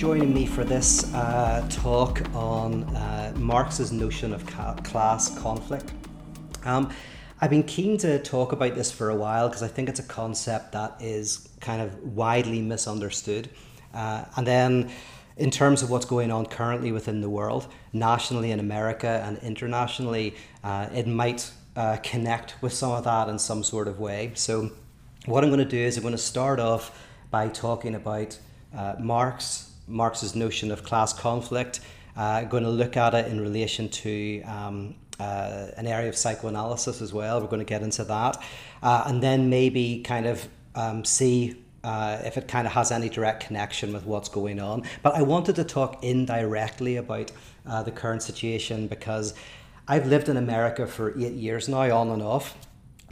joining me for this uh, talk on uh, Marx's notion of ca- class conflict. Um, I've been keen to talk about this for a while because I think it's a concept that is kind of widely misunderstood. Uh, and then, in terms of what's going on currently within the world, nationally in America and internationally, uh, it might uh, connect with some of that in some sort of way. So, what I'm going to do is I'm going to start off by talking about uh, Marx, Marx's notion of class conflict. Uh, going to look at it in relation to um, uh, an area of psychoanalysis as well. We're going to get into that. Uh, and then maybe kind of um, see uh, if it kind of has any direct connection with what's going on. But I wanted to talk indirectly about uh, the current situation because I've lived in America for eight years now, on and off.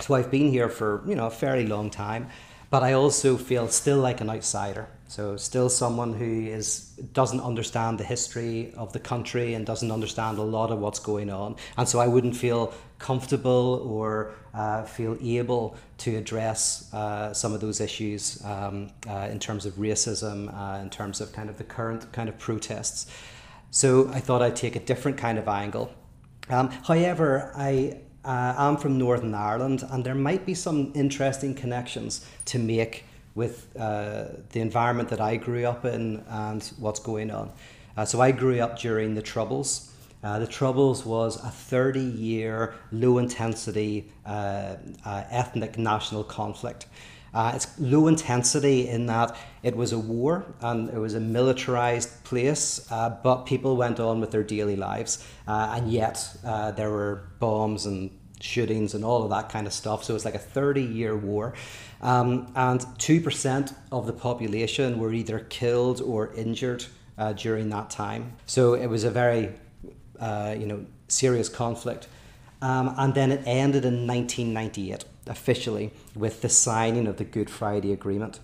So I've been here for you know a fairly long time, but I also feel still like an outsider. So still someone who is doesn't understand the history of the country and doesn't understand a lot of what's going on, and so I wouldn't feel comfortable or uh, feel able to address uh, some of those issues um, uh, in terms of racism, uh, in terms of kind of the current kind of protests. So I thought I'd take a different kind of angle. Um, however, I uh, am from Northern Ireland, and there might be some interesting connections to make with uh, the environment that I grew up in and what's going on. Uh, so I grew up during the Troubles. Uh, the Troubles was a 30 year low intensity uh, uh, ethnic national conflict. Uh, it's low intensity in that it was a war and it was a militarized place, but people went on with their daily lives, and yet there were bombs and shootings and all of that kind of stuff. So it's like a 30 year war. Um, and 2% of the population were either killed or injured uh, during that time. So it was a very, uh, you know, serious conflict. Um, and then it ended in 1998 officially with the signing of the Good Friday Agreement.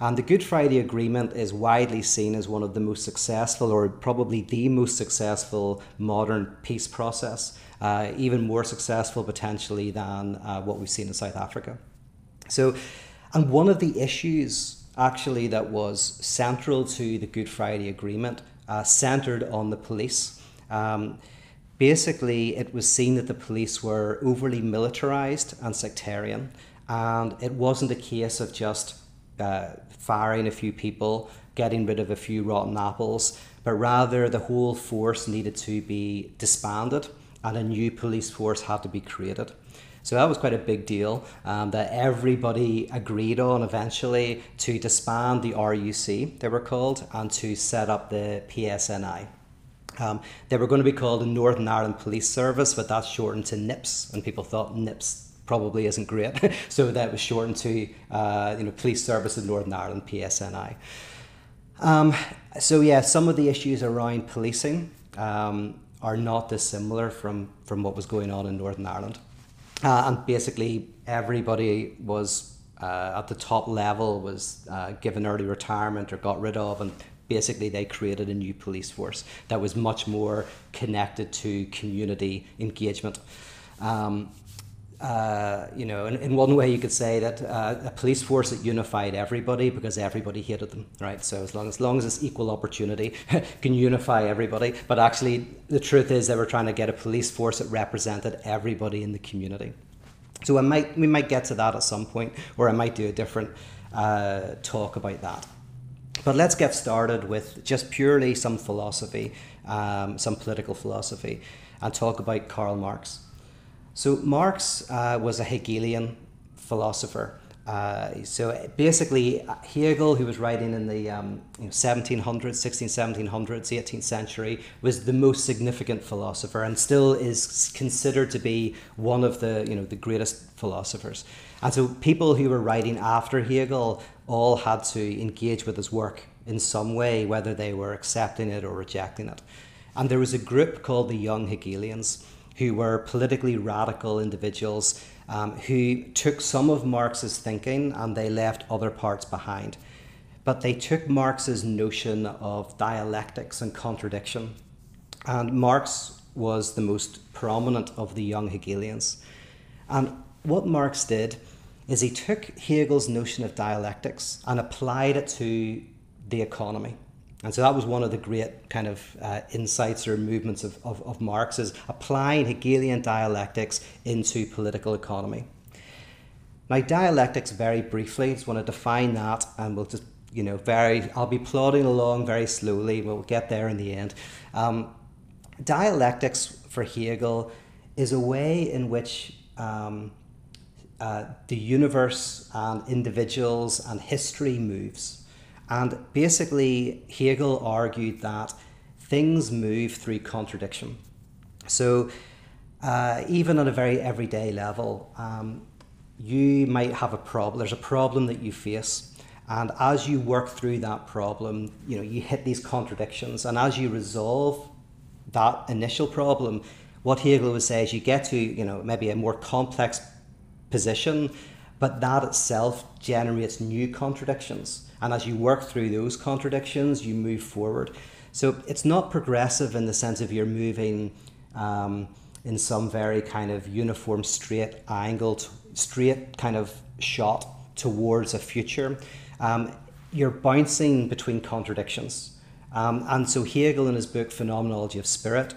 And the Good Friday Agreement is widely seen as one of the most successful, or probably the most successful modern peace process, uh, even more successful potentially than uh, what we've seen in South Africa. So, and one of the issues actually that was central to the Good Friday Agreement uh, centered on the police. Um, basically, it was seen that the police were overly militarized and sectarian, and it wasn't a case of just uh, firing a few people, getting rid of a few rotten apples, but rather the whole force needed to be disbanded and a new police force had to be created. So that was quite a big deal um, that everybody agreed on eventually to disband the RUC, they were called, and to set up the PSNI. Um, they were going to be called the Northern Ireland Police Service, but that's shortened to NIPS, and people thought NIPS probably isn't great, so that was shortened to uh, you know Police Service of Northern Ireland (PSNI). Um, so yeah, some of the issues around policing um, are not dissimilar from from what was going on in Northern Ireland. Uh, and basically, everybody was uh, at the top level was uh, given early retirement or got rid of, and basically they created a new police force that was much more connected to community engagement. Um, uh, you know, in, in one way you could say that uh, a police force that unified everybody because everybody hated them, right? So as long as long as it's equal opportunity, can unify everybody. But actually, the truth is they were trying to get a police force that represented everybody in the community. So I might we might get to that at some point, or I might do a different uh, talk about that. But let's get started with just purely some philosophy, um, some political philosophy, and talk about Karl Marx. So Marx uh, was a Hegelian philosopher. Uh, so basically, Hegel, who was writing in the um, you know, 1700s, 16, 1700s, 18th century, was the most significant philosopher and still is considered to be one of the, you know, the greatest philosophers. And so people who were writing after Hegel all had to engage with his work in some way, whether they were accepting it or rejecting it. And there was a group called the Young Hegelians who were politically radical individuals um, who took some of Marx's thinking and they left other parts behind. But they took Marx's notion of dialectics and contradiction. And Marx was the most prominent of the young Hegelians. And what Marx did is he took Hegel's notion of dialectics and applied it to the economy. And so that was one of the great kind of uh, insights or movements of, of, of Marx is applying Hegelian dialectics into political economy. Now, dialectics, very briefly, just want to define that, and we'll just, you know, very, I'll be plodding along very slowly, we'll get there in the end. Um, dialectics for Hegel is a way in which um, uh, the universe and individuals and history moves. And basically, Hegel argued that things move through contradiction. So, uh, even on a very everyday level, um, you might have a problem. There's a problem that you face, and as you work through that problem, you know you hit these contradictions, and as you resolve that initial problem, what Hegel would say is you get to you know maybe a more complex position, but that itself generates new contradictions. And as you work through those contradictions, you move forward. So it's not progressive in the sense of you're moving um, in some very kind of uniform, straight angled, straight kind of shot towards a future. Um, you're bouncing between contradictions. Um, and so Hegel, in his book Phenomenology of Spirit,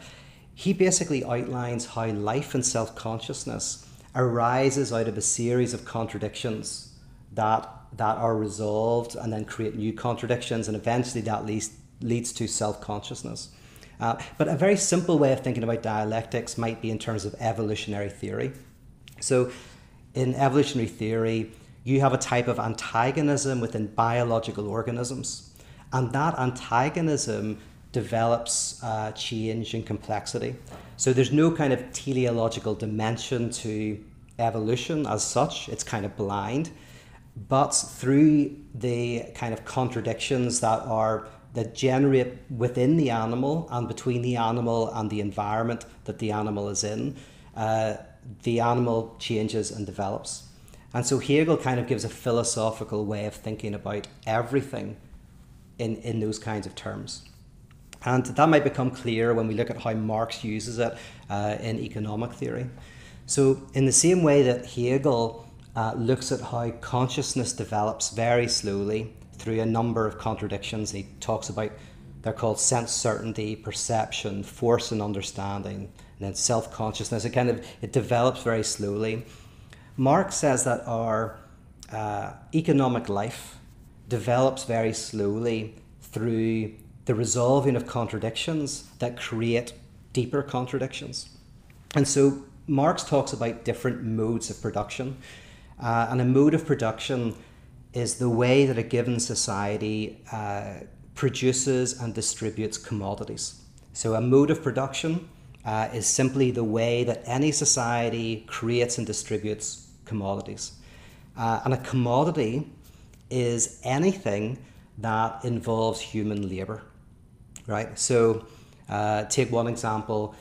he basically outlines how life and self consciousness arises out of a series of contradictions that that are resolved and then create new contradictions, and eventually that leads, leads to self consciousness. Uh, but a very simple way of thinking about dialectics might be in terms of evolutionary theory. So, in evolutionary theory, you have a type of antagonism within biological organisms, and that antagonism develops uh, change and complexity. So, there's no kind of teleological dimension to evolution as such, it's kind of blind but through the kind of contradictions that are that generate within the animal and between the animal and the environment that the animal is in, uh, the animal changes and develops. And so Hegel kind of gives a philosophical way of thinking about everything in, in those kinds of terms. And that might become clear when we look at how Marx uses it uh, in economic theory. So, in the same way that Hegel uh, looks at how consciousness develops very slowly through a number of contradictions. He talks about they're called sense certainty, perception, force and understanding, and then self consciousness. It kind of it develops very slowly. Marx says that our uh, economic life develops very slowly through the resolving of contradictions that create deeper contradictions. And so Marx talks about different modes of production. Uh, and a mode of production is the way that a given society uh, produces and distributes commodities. So, a mode of production uh, is simply the way that any society creates and distributes commodities. Uh, and a commodity is anything that involves human labor, right? So, uh, take one example.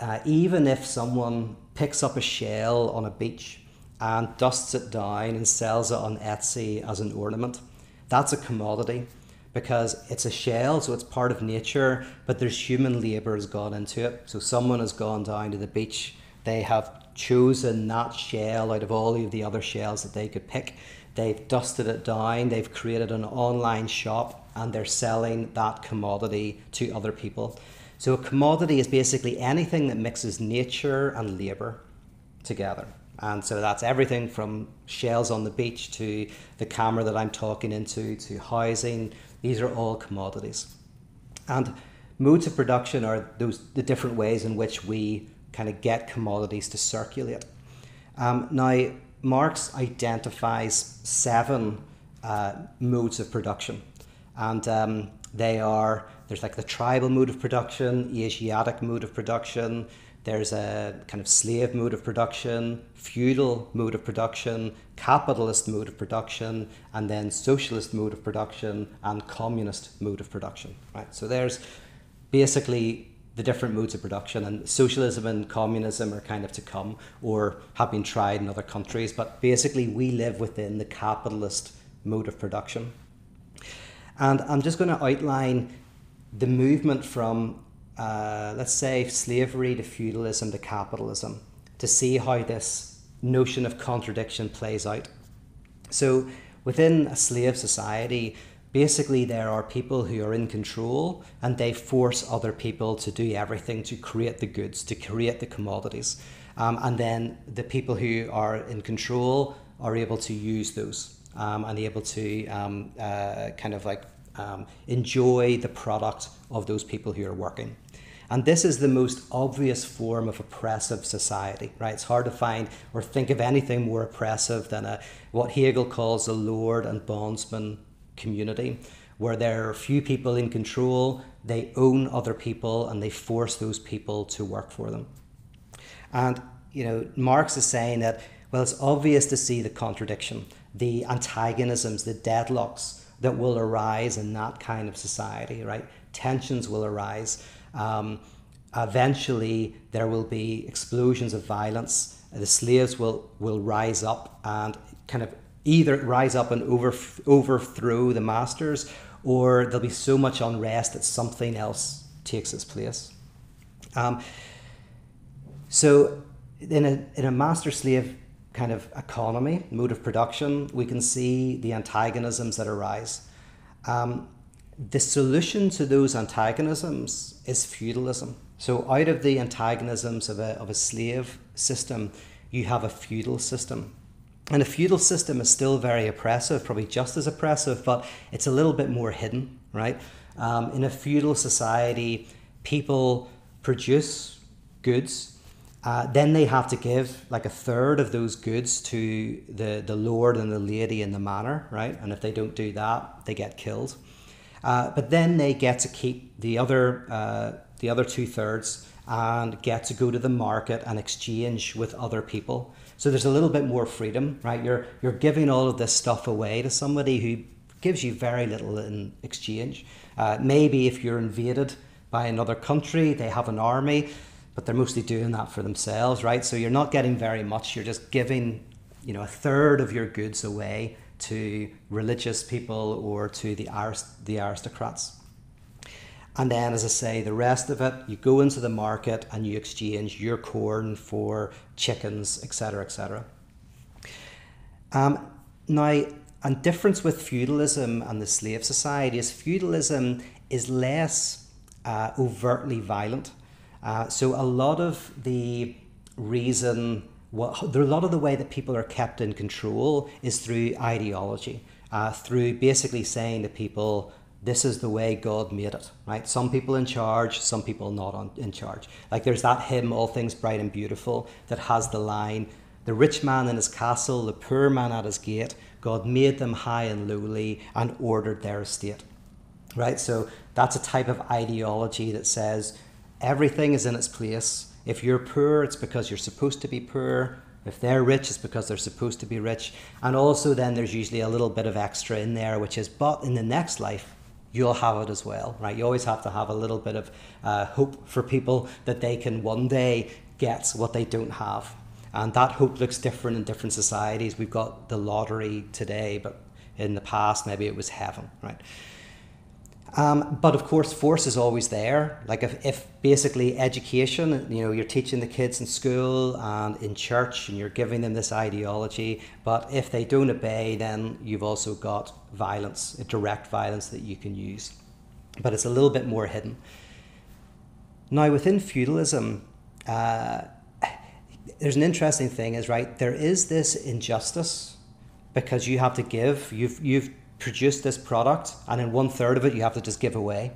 Uh, even if someone picks up a shell on a beach and dusts it down and sells it on Etsy as an ornament. That's a commodity because it's a shell, so it's part of nature, but there's human labour has gone into it. So someone has gone down to the beach, they have chosen that shell out of all of the other shells that they could pick. They've dusted it down, they've created an online shop, and they're selling that commodity to other people. So a commodity is basically anything that mixes nature and labour together. And so that's everything from shells on the beach to the camera that I'm talking into to housing. These are all commodities. And modes of production are those the different ways in which we kind of get commodities to circulate. Um, now, Marx identifies seven uh, modes of production, and um, they are there's like the tribal mode of production, Asiatic mode of production, there's a kind of slave mode of production, feudal mode of production, capitalist mode of production, and then socialist mode of production and communist mode of production. Right. So there's basically the different modes of production, and socialism and communism are kind of to come or have been tried in other countries. But basically, we live within the capitalist mode of production. And I'm just going to outline the movement from uh, let's say, slavery to feudalism to capitalism to see how this notion of contradiction plays out. So, within a slave society, basically there are people who are in control and they force other people to do everything to create the goods, to create the commodities. Um, and then the people who are in control are able to use those um, and able to um, uh, kind of like um, enjoy the product of those people who are working. And this is the most obvious form of oppressive society, right? It's hard to find or think of anything more oppressive than a, what Hegel calls a lord and bondsman community, where there are few people in control, they own other people, and they force those people to work for them. And, you know, Marx is saying that, well, it's obvious to see the contradiction, the antagonisms, the deadlocks that will arise in that kind of society, right? Tensions will arise. Um, eventually, there will be explosions of violence. The slaves will, will rise up and kind of either rise up and over, overthrow the masters, or there'll be so much unrest that something else takes its place. Um, so, in a, in a master slave kind of economy, mode of production, we can see the antagonisms that arise. Um, the solution to those antagonisms is feudalism. So, out of the antagonisms of a, of a slave system, you have a feudal system. And a feudal system is still very oppressive, probably just as oppressive, but it's a little bit more hidden, right? Um, in a feudal society, people produce goods uh, then they have to give like a third of those goods to the, the lord and the lady in the manor, right? And if they don't do that, they get killed. Uh, but then they get to keep the other uh, the other two thirds and get to go to the market and exchange with other people. So there's a little bit more freedom, right? You're you're giving all of this stuff away to somebody who gives you very little in exchange. Uh, maybe if you're invaded by another country, they have an army but they're mostly doing that for themselves, right? So you're not getting very much. You're just giving, you know, a third of your goods away to religious people or to the arist- the aristocrats. And then, as I say, the rest of it, you go into the market and you exchange your corn for chickens, etc., etc. Um, now, and difference with feudalism and the slave society is feudalism is less uh, overtly violent. Uh, so a lot of the reason, what, a lot of the way that people are kept in control is through ideology, uh, through basically saying to people, this is the way God made it, right? Some people in charge, some people not on, in charge. Like there's that hymn, All Things Bright and Beautiful, that has the line, the rich man in his castle, the poor man at his gate, God made them high and lowly and ordered their estate. Right? So that's a type of ideology that says Everything is in its place. If you're poor, it's because you're supposed to be poor. If they're rich, it's because they're supposed to be rich. And also, then there's usually a little bit of extra in there, which is, but in the next life, you'll have it as well, right? You always have to have a little bit of uh, hope for people that they can one day get what they don't have. And that hope looks different in different societies. We've got the lottery today, but in the past, maybe it was heaven, right? Um, but of course, force is always there. Like if, if basically education, you know, you're teaching the kids in school and in church and you're giving them this ideology, but if they don't obey, then you've also got violence, direct violence that you can use. But it's a little bit more hidden. Now, within feudalism, uh, there's an interesting thing is right there is this injustice because you have to give you've you've produce this product, and in one third of it, you have to just give away.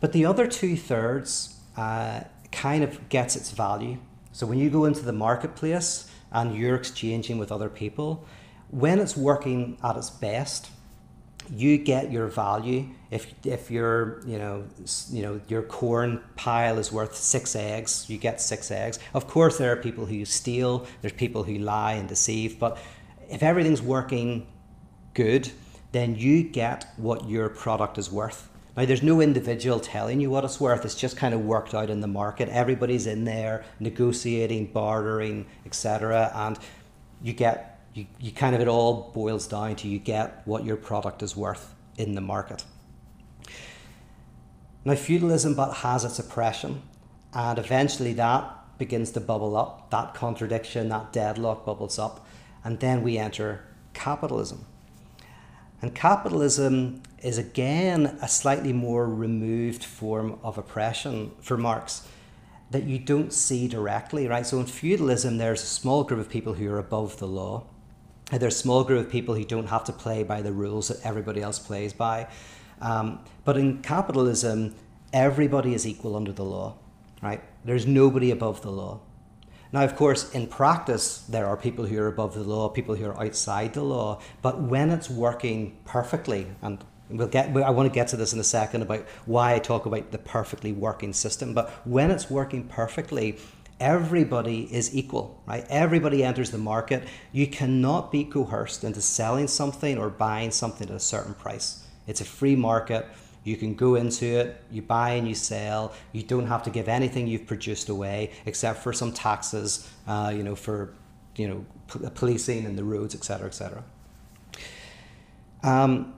But the other two thirds uh, kind of gets its value. So when you go into the marketplace and you're exchanging with other people, when it's working at its best, you get your value. If if your you know you know your corn pile is worth six eggs, you get six eggs. Of course, there are people who steal. There's people who lie and deceive. But if everything's working good, then you get what your product is worth. Now, there's no individual telling you what it's worth. It's just kind of worked out in the market. Everybody's in there negotiating, bartering, etc. And you get, you, you kind of, it all boils down to you get what your product is worth in the market. Now, feudalism but has its oppression, and eventually that begins to bubble up. That contradiction, that deadlock bubbles up, and then we enter capitalism. And capitalism is again a slightly more removed form of oppression for Marx that you don't see directly, right? So in feudalism, there's a small group of people who are above the law. There's a small group of people who don't have to play by the rules that everybody else plays by. Um, but in capitalism, everybody is equal under the law, right? There's nobody above the law. Now, of course, in practice, there are people who are above the law, people who are outside the law. But when it's working perfectly, and we'll get, I want to get to this in a second about why I talk about the perfectly working system. But when it's working perfectly, everybody is equal, right? Everybody enters the market. You cannot be coerced into selling something or buying something at a certain price. It's a free market. You can go into it, you buy and you sell. You don't have to give anything you've produced away except for some taxes, uh, you know, for you know p- policing and the roads, et etc., etc. Um,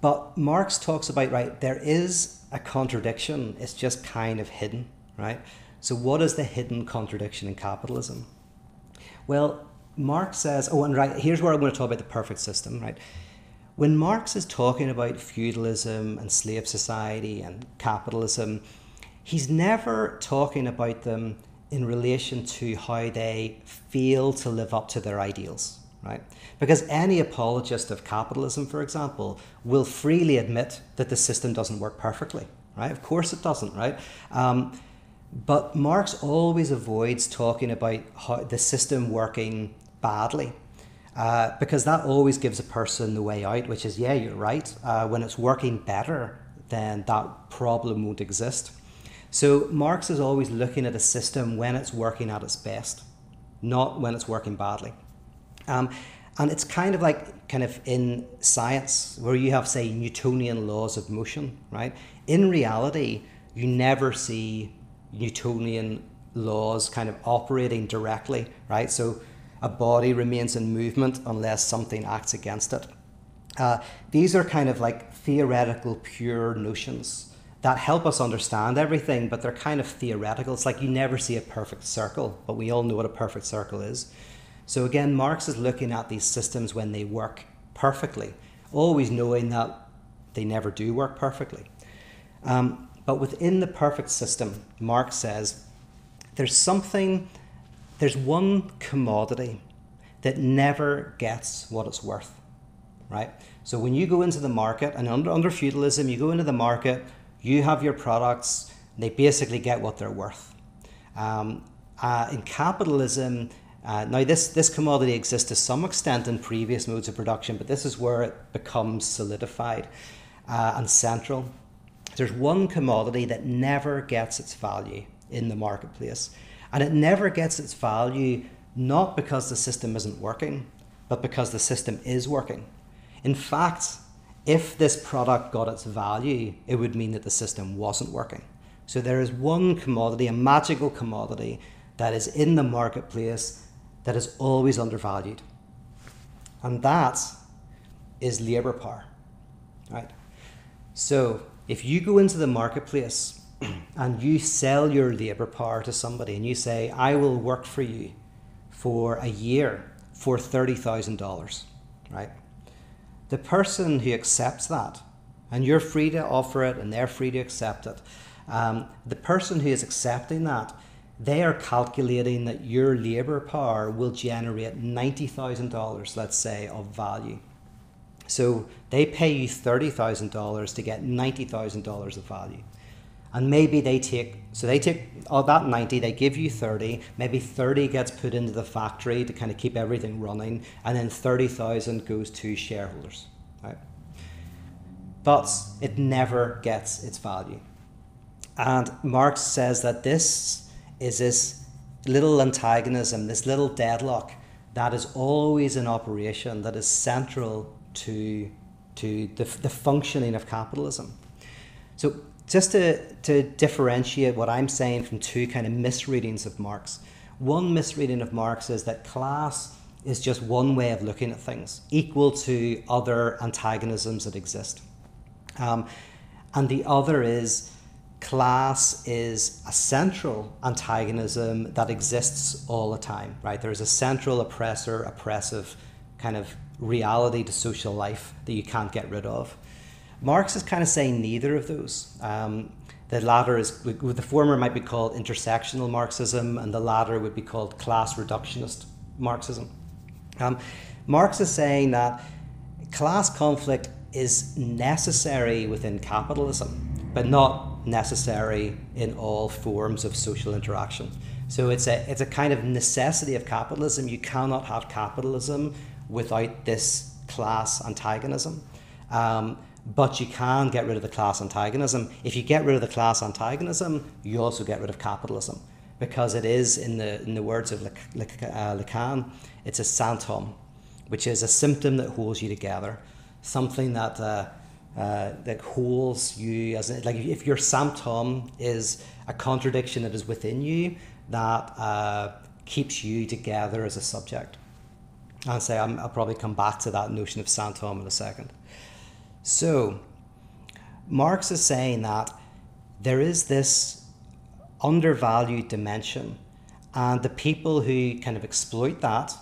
but Marx talks about right there is a contradiction. It's just kind of hidden, right? So what is the hidden contradiction in capitalism? Well, Marx says, oh, and right here's where I'm going to talk about the perfect system, right? When Marx is talking about feudalism and slave society and capitalism, he's never talking about them in relation to how they fail to live up to their ideals, right? Because any apologist of capitalism, for example, will freely admit that the system doesn't work perfectly, right? Of course it doesn't, right? Um, but Marx always avoids talking about how the system working badly uh, because that always gives a person the way out, which is, yeah, you're right. Uh, when it's working better, then that problem won't exist. So Marx is always looking at a system when it's working at its best, not when it's working badly. Um, and it's kind of like kind of in science where you have, say, Newtonian laws of motion, right? In reality, you never see Newtonian laws kind of operating directly, right? So a body remains in movement unless something acts against it. Uh, these are kind of like theoretical, pure notions that help us understand everything, but they're kind of theoretical. It's like you never see a perfect circle, but we all know what a perfect circle is. So again, Marx is looking at these systems when they work perfectly, always knowing that they never do work perfectly. Um, but within the perfect system, Marx says there's something there's one commodity that never gets what it's worth, right? So when you go into the market, and under, under feudalism, you go into the market, you have your products, they basically get what they're worth. Um, uh, in capitalism, uh, now this, this commodity exists to some extent in previous modes of production, but this is where it becomes solidified uh, and central. There's one commodity that never gets its value in the marketplace, and it never gets its value not because the system isn't working, but because the system is working. In fact, if this product got its value, it would mean that the system wasn't working. So there is one commodity, a magical commodity, that is in the marketplace that is always undervalued. And that is labor power. Right? So if you go into the marketplace and you sell your labor power to somebody and you say, I will work for you for a year for $30,000, right? The person who accepts that, and you're free to offer it and they're free to accept it, um, the person who is accepting that, they are calculating that your labor power will generate $90,000, let's say, of value. So they pay you $30,000 to get $90,000 of value and maybe they take so they take all that 90 they give you 30 maybe 30 gets put into the factory to kind of keep everything running and then 30,000 goes to shareholders right? But it never gets its value. And marx says that this is this little antagonism this little deadlock that is always in operation that is central to to the, the functioning of capitalism. So just to, to differentiate what I'm saying from two kind of misreadings of Marx. One misreading of Marx is that class is just one way of looking at things, equal to other antagonisms that exist. Um, and the other is class is a central antagonism that exists all the time, right? There's a central oppressor oppressive kind of reality to social life that you can't get rid of. Marx is kind of saying neither of those. Um, the latter is the former might be called intersectional Marxism, and the latter would be called class reductionist Marxism. Um, Marx is saying that class conflict is necessary within capitalism, but not necessary in all forms of social interaction. So it's a it's a kind of necessity of capitalism. You cannot have capitalism without this class antagonism. Um, but you can get rid of the class antagonism. If you get rid of the class antagonism, you also get rid of capitalism because it is, in the, in the words of uh, Lacan, it's a symptom, which is a symptom that holds you together, something that, uh, uh, that holds you as like if your symptom is a contradiction that is within you that uh, keeps you together as a subject. And say i will probably come back to that notion of symptom in a second. So, Marx is saying that there is this undervalued dimension, and the people who kind of exploit that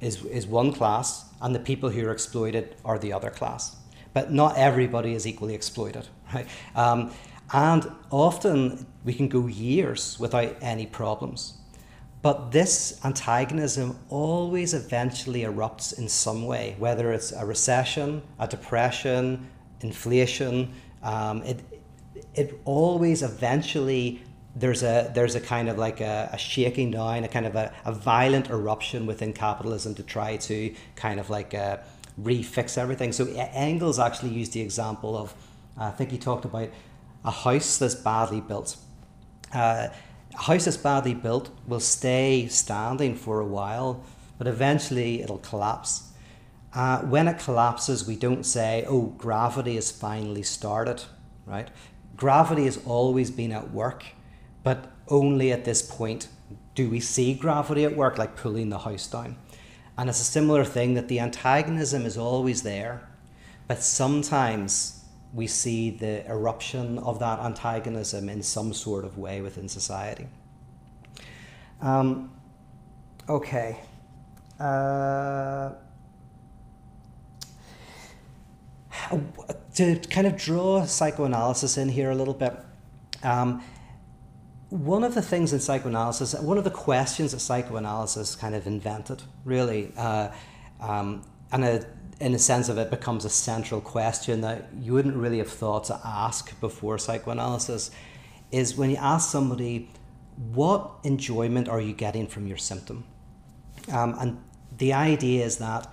is, is one class, and the people who are exploited are the other class. But not everybody is equally exploited, right? Um, and often we can go years without any problems. But this antagonism always eventually erupts in some way, whether it's a recession, a depression, inflation. Um, it, it always eventually there's a there's a kind of like a, a shaking down, a kind of a, a, violent eruption within capitalism to try to kind of like uh, refix everything. So Engels actually used the example of, I think he talked about a house that's badly built. Uh, a house that's badly built will stay standing for a while, but eventually it'll collapse. Uh, when it collapses, we don't say, oh, gravity has finally started, right? Gravity has always been at work, but only at this point do we see gravity at work, like pulling the house down. And it's a similar thing that the antagonism is always there, but sometimes we see the eruption of that antagonism in some sort of way within society. Um, okay. Uh, to kind of draw psychoanalysis in here a little bit, um, one of the things in psychoanalysis, one of the questions that psychoanalysis kind of invented, really, uh, um, and a in a sense of it becomes a central question that you wouldn't really have thought to ask before psychoanalysis is when you ask somebody what enjoyment are you getting from your symptom? Um, and the idea is that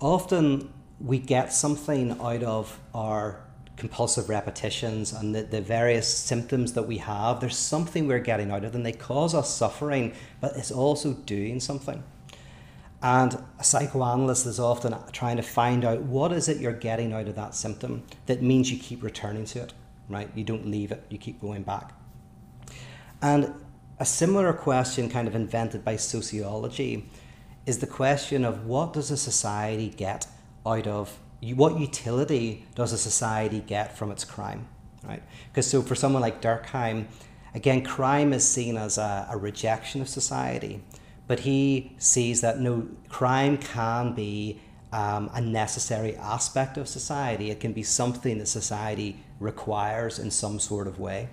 often we get something out of our compulsive repetitions and the, the various symptoms that we have. There's something we're getting out of them. They cause us suffering but it's also doing something and a psychoanalyst is often trying to find out what is it you're getting out of that symptom that means you keep returning to it, right? You don't leave it, you keep going back. And a similar question, kind of invented by sociology, is the question of what does a society get out of what utility does a society get from its crime, right? Because so for someone like Durkheim, again, crime is seen as a, a rejection of society but he sees that no crime can be um, a necessary aspect of society. It can be something that society requires in some sort of way.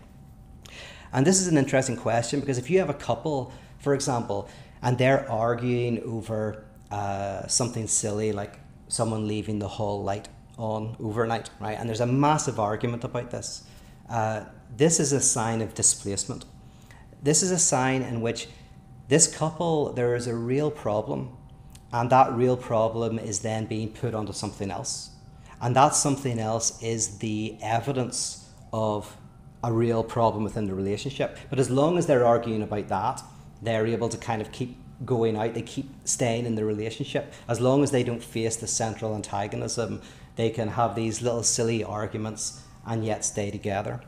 And this is an interesting question because if you have a couple, for example, and they're arguing over uh, something silly like someone leaving the hall light on overnight, right? And there's a massive argument about this. Uh, this is a sign of displacement. This is a sign in which this couple, there is a real problem, and that real problem is then being put onto something else. And that something else is the evidence of a real problem within the relationship. But as long as they're arguing about that, they're able to kind of keep going out, they keep staying in the relationship. As long as they don't face the central antagonism, they can have these little silly arguments and yet stay together.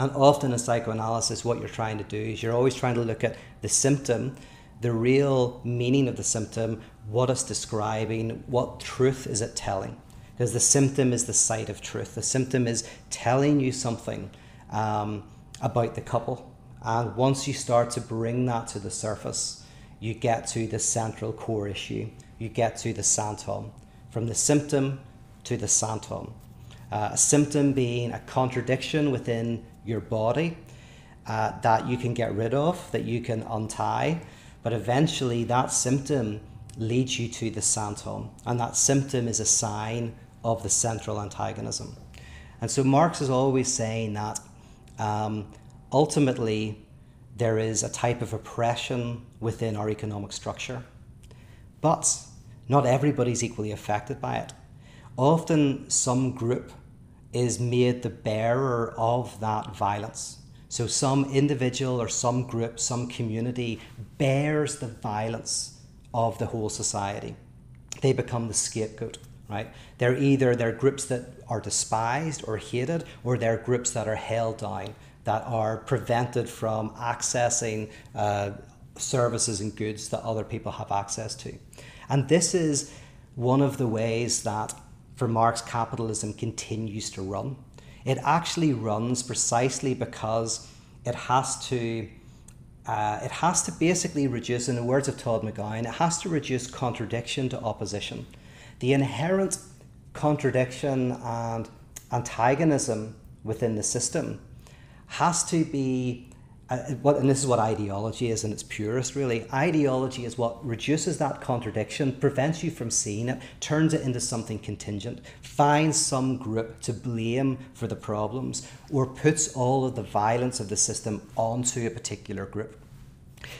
And often in psychoanalysis, what you're trying to do is you're always trying to look at the symptom, the real meaning of the symptom, what it's describing, what truth is it telling. Because the symptom is the site of truth. The symptom is telling you something um, about the couple. And once you start to bring that to the surface, you get to the central core issue, you get to the sinthome, from the symptom to the sinthome. Uh, a symptom being a contradiction within your body uh, that you can get rid of, that you can untie, but eventually that symptom leads you to the sinthome, and that symptom is a sign of the central antagonism. And so Marx is always saying that um, ultimately there is a type of oppression within our economic structure, but not everybody's equally affected by it. Often some group is made the bearer of that violence. So some individual or some group, some community bears the violence of the whole society. They become the scapegoat, right? They're either they're groups that are despised or hated, or they're groups that are held down, that are prevented from accessing uh, services and goods that other people have access to. And this is one of the ways that for Marx, capitalism continues to run. It actually runs precisely because it has to. Uh, it has to basically reduce, in the words of Todd McGowan, it has to reduce contradiction to opposition. The inherent contradiction and antagonism within the system has to be what, and this is what ideology is in its purest, really. Ideology is what reduces that contradiction, prevents you from seeing it, turns it into something contingent, finds some group to blame for the problems, or puts all of the violence of the system onto a particular group.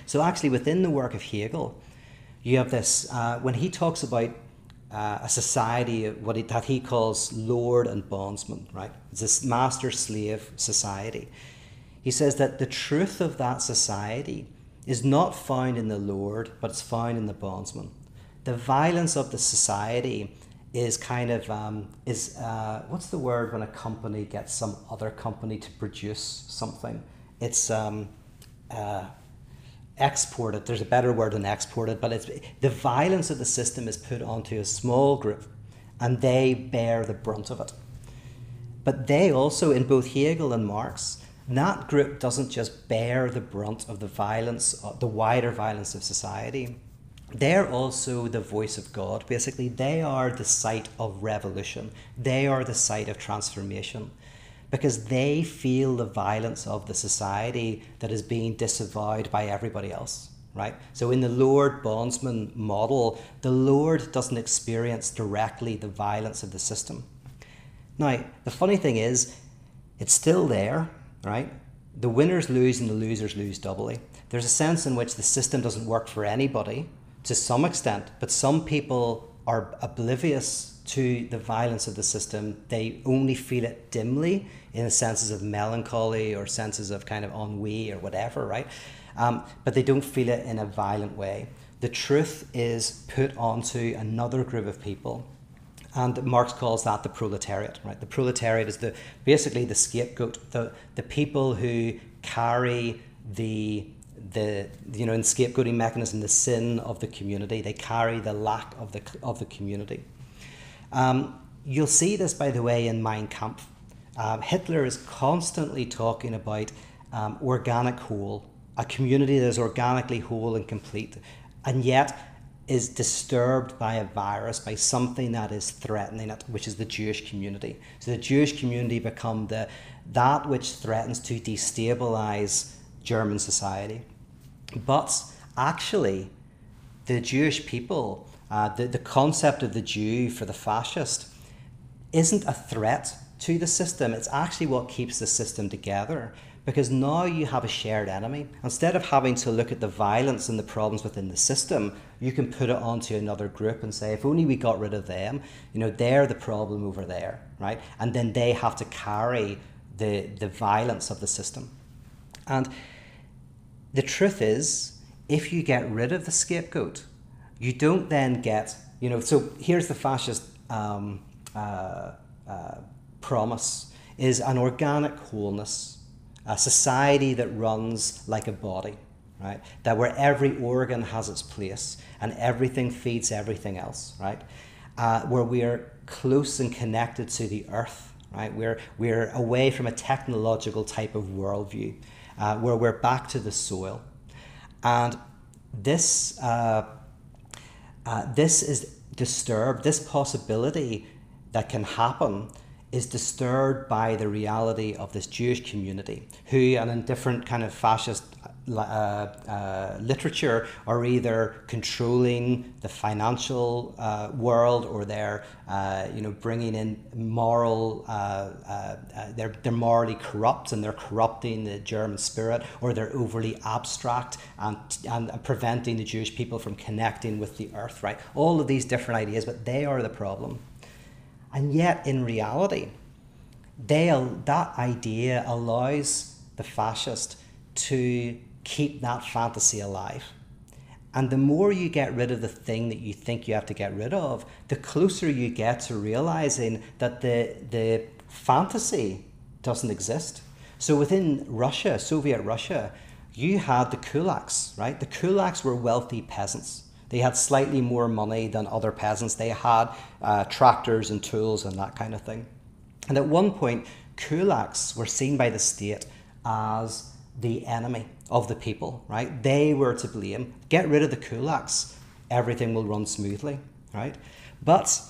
So, actually, within the work of Hegel, you have this, uh, when he talks about uh, a society what he, that he calls lord and bondsman, right? It's this master slave society. He says that the truth of that society is not found in the Lord, but it's found in the bondsman. The violence of the society is kind of um, is uh, what's the word when a company gets some other company to produce something? It's um, uh, exported. There's a better word than exported, but it's the violence of the system is put onto a small group, and they bear the brunt of it. But they also, in both Hegel and Marx, that group doesn't just bear the brunt of the violence, uh, the wider violence of society. They're also the voice of God. Basically, they are the site of revolution. They are the site of transformation because they feel the violence of the society that is being disavowed by everybody else, right? So, in the Lord bondsman model, the Lord doesn't experience directly the violence of the system. Now, the funny thing is, it's still there, right? The winners lose and the losers lose doubly. There's a sense in which the system doesn't work for anybody to some extent, but some people are oblivious to the violence of the system. They only feel it dimly in the senses of melancholy or senses of kind of ennui or whatever, right? Um, but they don't feel it in a violent way. The truth is put onto another group of people and Marx calls that the proletariat. Right, the proletariat is the basically the scapegoat, the the people who carry the the you know in scapegoating mechanism the sin of the community. They carry the lack of the of the community. Um, you'll see this, by the way, in Mein Kampf. Um, Hitler is constantly talking about um, organic whole, a community that is organically whole and complete, and yet is disturbed by a virus, by something that is threatening it, which is the Jewish community. So the Jewish community become the that which threatens to destabilize German society. But actually, the Jewish people, uh, the, the concept of the Jew for the fascist, isn't a threat to the system. It's actually what keeps the system together because now you have a shared enemy. Instead of having to look at the violence and the problems within the system, you can put it onto another group and say, if only we got rid of them, you know, they're the problem over there, right? And then they have to carry the, the violence of the system. And the truth is, if you get rid of the scapegoat, you don't then get, you know, so here's the fascist um, uh, uh, promise is an organic wholeness a society that runs like a body, right? That where every organ has its place and everything feeds everything else, right? Uh, where we are close and connected to the earth, right? We're, we're away from a technological type of worldview, uh, where we're back to the soil. And this, uh, uh, this is disturbed, this possibility that can happen is disturbed by the reality of this Jewish community, who, and in different kind of fascist uh, uh, literature, are either controlling the financial uh, world or they're, uh, you know, bringing in moral. Uh, uh, they're they're morally corrupt and they're corrupting the German spirit, or they're overly abstract and and preventing the Jewish people from connecting with the earth. Right, all of these different ideas, but they are the problem. And yet, in reality, they, that idea allows the fascist to keep that fantasy alive. And the more you get rid of the thing that you think you have to get rid of, the closer you get to realizing that the, the fantasy doesn't exist. So within Russia, Soviet Russia, you had the kulaks, right? The kulaks were wealthy peasants. They had slightly more money than other peasants. They had uh, tractors and tools and that kind of thing. And at one point, kulaks were seen by the state as the enemy of the people, right? They were to blame. Get rid of the kulaks, everything will run smoothly, right? But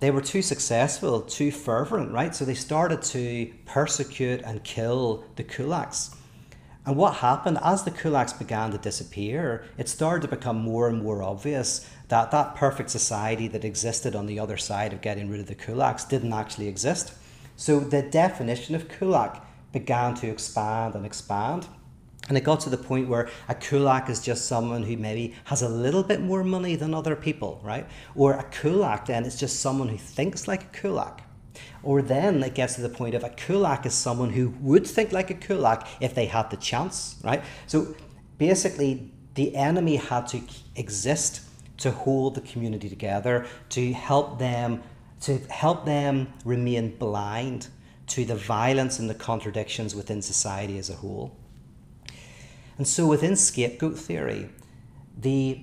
they were too successful, too fervent, right? So they started to persecute and kill the kulaks. And what happened as the kulaks began to disappear, it started to become more and more obvious that that perfect society that existed on the other side of getting rid of the kulaks didn't actually exist. So the definition of kulak began to expand and expand. And it got to the point where a kulak is just someone who maybe has a little bit more money than other people, right? Or a kulak then is just someone who thinks like a kulak. Or then it gets to the point of a kulak is someone who would think like a kulak if they had the chance, right? So basically, the enemy had to exist to hold the community together, to help them, to help them remain blind to the violence and the contradictions within society as a whole. And so within scapegoat theory, the,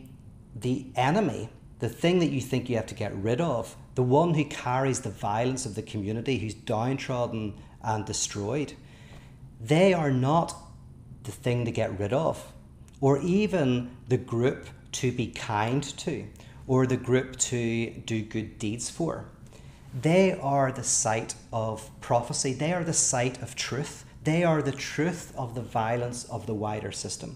the enemy, the thing that you think you have to get rid of, the one who carries the violence of the community, who's downtrodden and destroyed, they are not the thing to get rid of, or even the group to be kind to, or the group to do good deeds for. They are the site of prophecy, they are the site of truth, they are the truth of the violence of the wider system.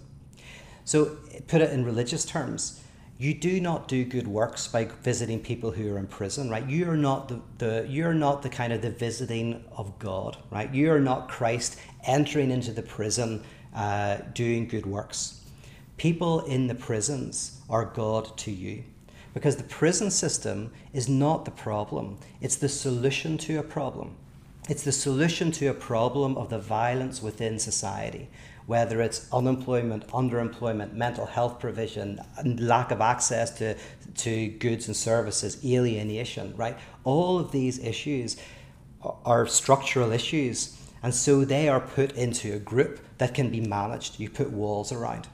So, put it in religious terms, you do not do good works by visiting people who are in prison right? You're not the, the you're not the kind of the visiting of god right? You are not christ entering into the prison uh, doing good works. People in the prisons are god to you because the prison system is not the problem. It's the solution to a problem. It's the solution to a problem of the violence within society whether it's unemployment, underemployment, mental health provision, lack of access to, to goods and services, alienation, right? All of these issues are structural issues. And so they are put into a group that can be managed. You put walls around.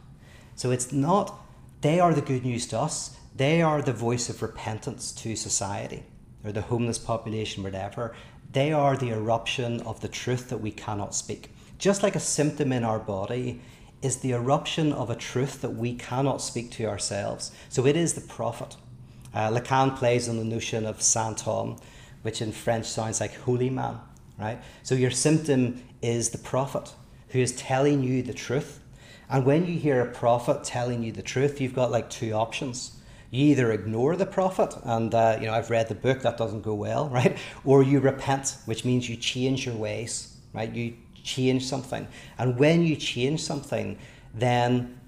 So it's not, they are the good news to us. They are the voice of repentance to society or the homeless population, whatever. They are the eruption of the truth that we cannot speak. Just like a symptom in our body is the eruption of a truth that we cannot speak to ourselves. So it is the prophet. Uh, Lacan plays on the notion of Saint Homme, which in French sounds like holy man, right? So your symptom is the prophet who is telling you the truth. And when you hear a prophet telling you the truth, you've got like two options. You either ignore the prophet, and uh, you know I've read the book that doesn't go well, right? Or you repent, which means you change your ways, right? You change something. And when you change something, then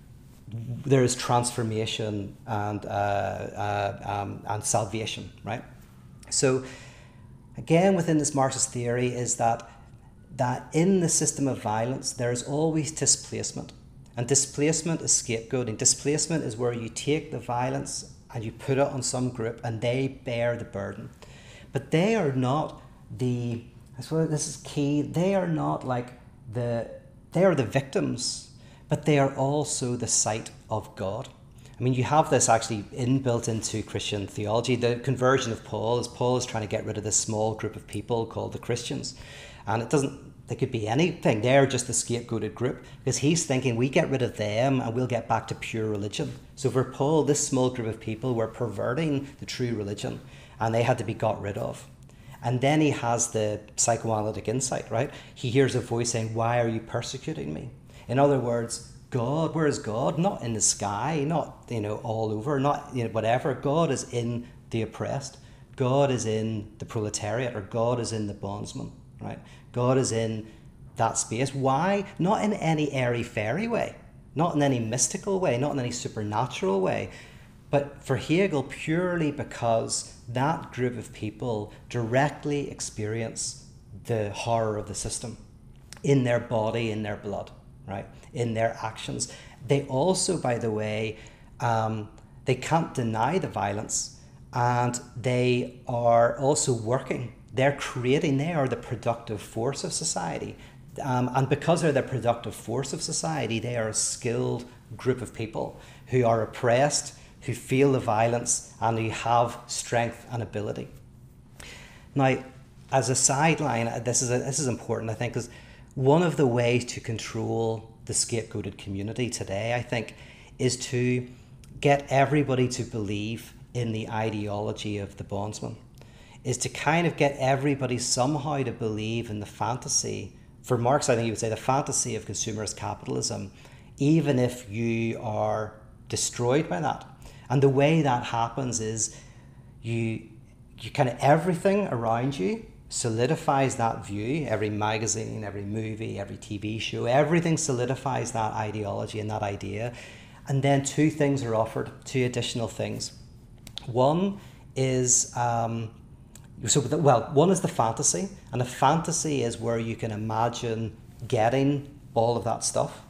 there is transformation and, uh, uh, um, and salvation, right? So, again, within this Marxist theory, is that, that in the system of violence, there is always displacement. And displacement is scapegoating. Displacement is where you take the violence and you put it on some group and they bear the burden. But they are not the Suppose this is key. They are not like the they are the victims, but they are also the site of God. I mean, you have this actually inbuilt into Christian theology. The conversion of Paul is Paul is trying to get rid of this small group of people called the Christians, and it doesn't They could be anything. They're just the scapegoated group because he's thinking we get rid of them and we'll get back to pure religion. So for Paul, this small group of people were perverting the true religion and they had to be got rid of. And then he has the psychoanalytic insight, right? He hears a voice saying, Why are you persecuting me? In other words, God, where is God? Not in the sky, not you know all over, not you know whatever. God is in the oppressed. God is in the proletariat, or God is in the bondsman, right? God is in that space. Why? Not in any airy fairy way, not in any mystical way, not in any supernatural way, but for Hegel, purely because that group of people directly experience the horror of the system in their body, in their blood, right? In their actions. They also, by the way, um, they can't deny the violence and they are also working they're creating, they are the productive force of society. Um, and because they're the productive force of society, they are a skilled group of people who are oppressed, who feel the violence, and who have strength and ability. Now, as a sideline, this is, a, this is important, I think, because one of the ways to control the scapegoated community today, I think, is to get everybody to believe in the ideology of the bondsman is to kind of get everybody somehow to believe in the fantasy. For Marx, I think he would say the fantasy of consumerist capitalism, even if you are destroyed by that. And the way that happens is you you kind of everything around you solidifies that view. Every magazine, every movie, every TV show, everything solidifies that ideology and that idea. And then two things are offered, two additional things. One is um, so well one is the fantasy and the fantasy is where you can imagine getting all of that stuff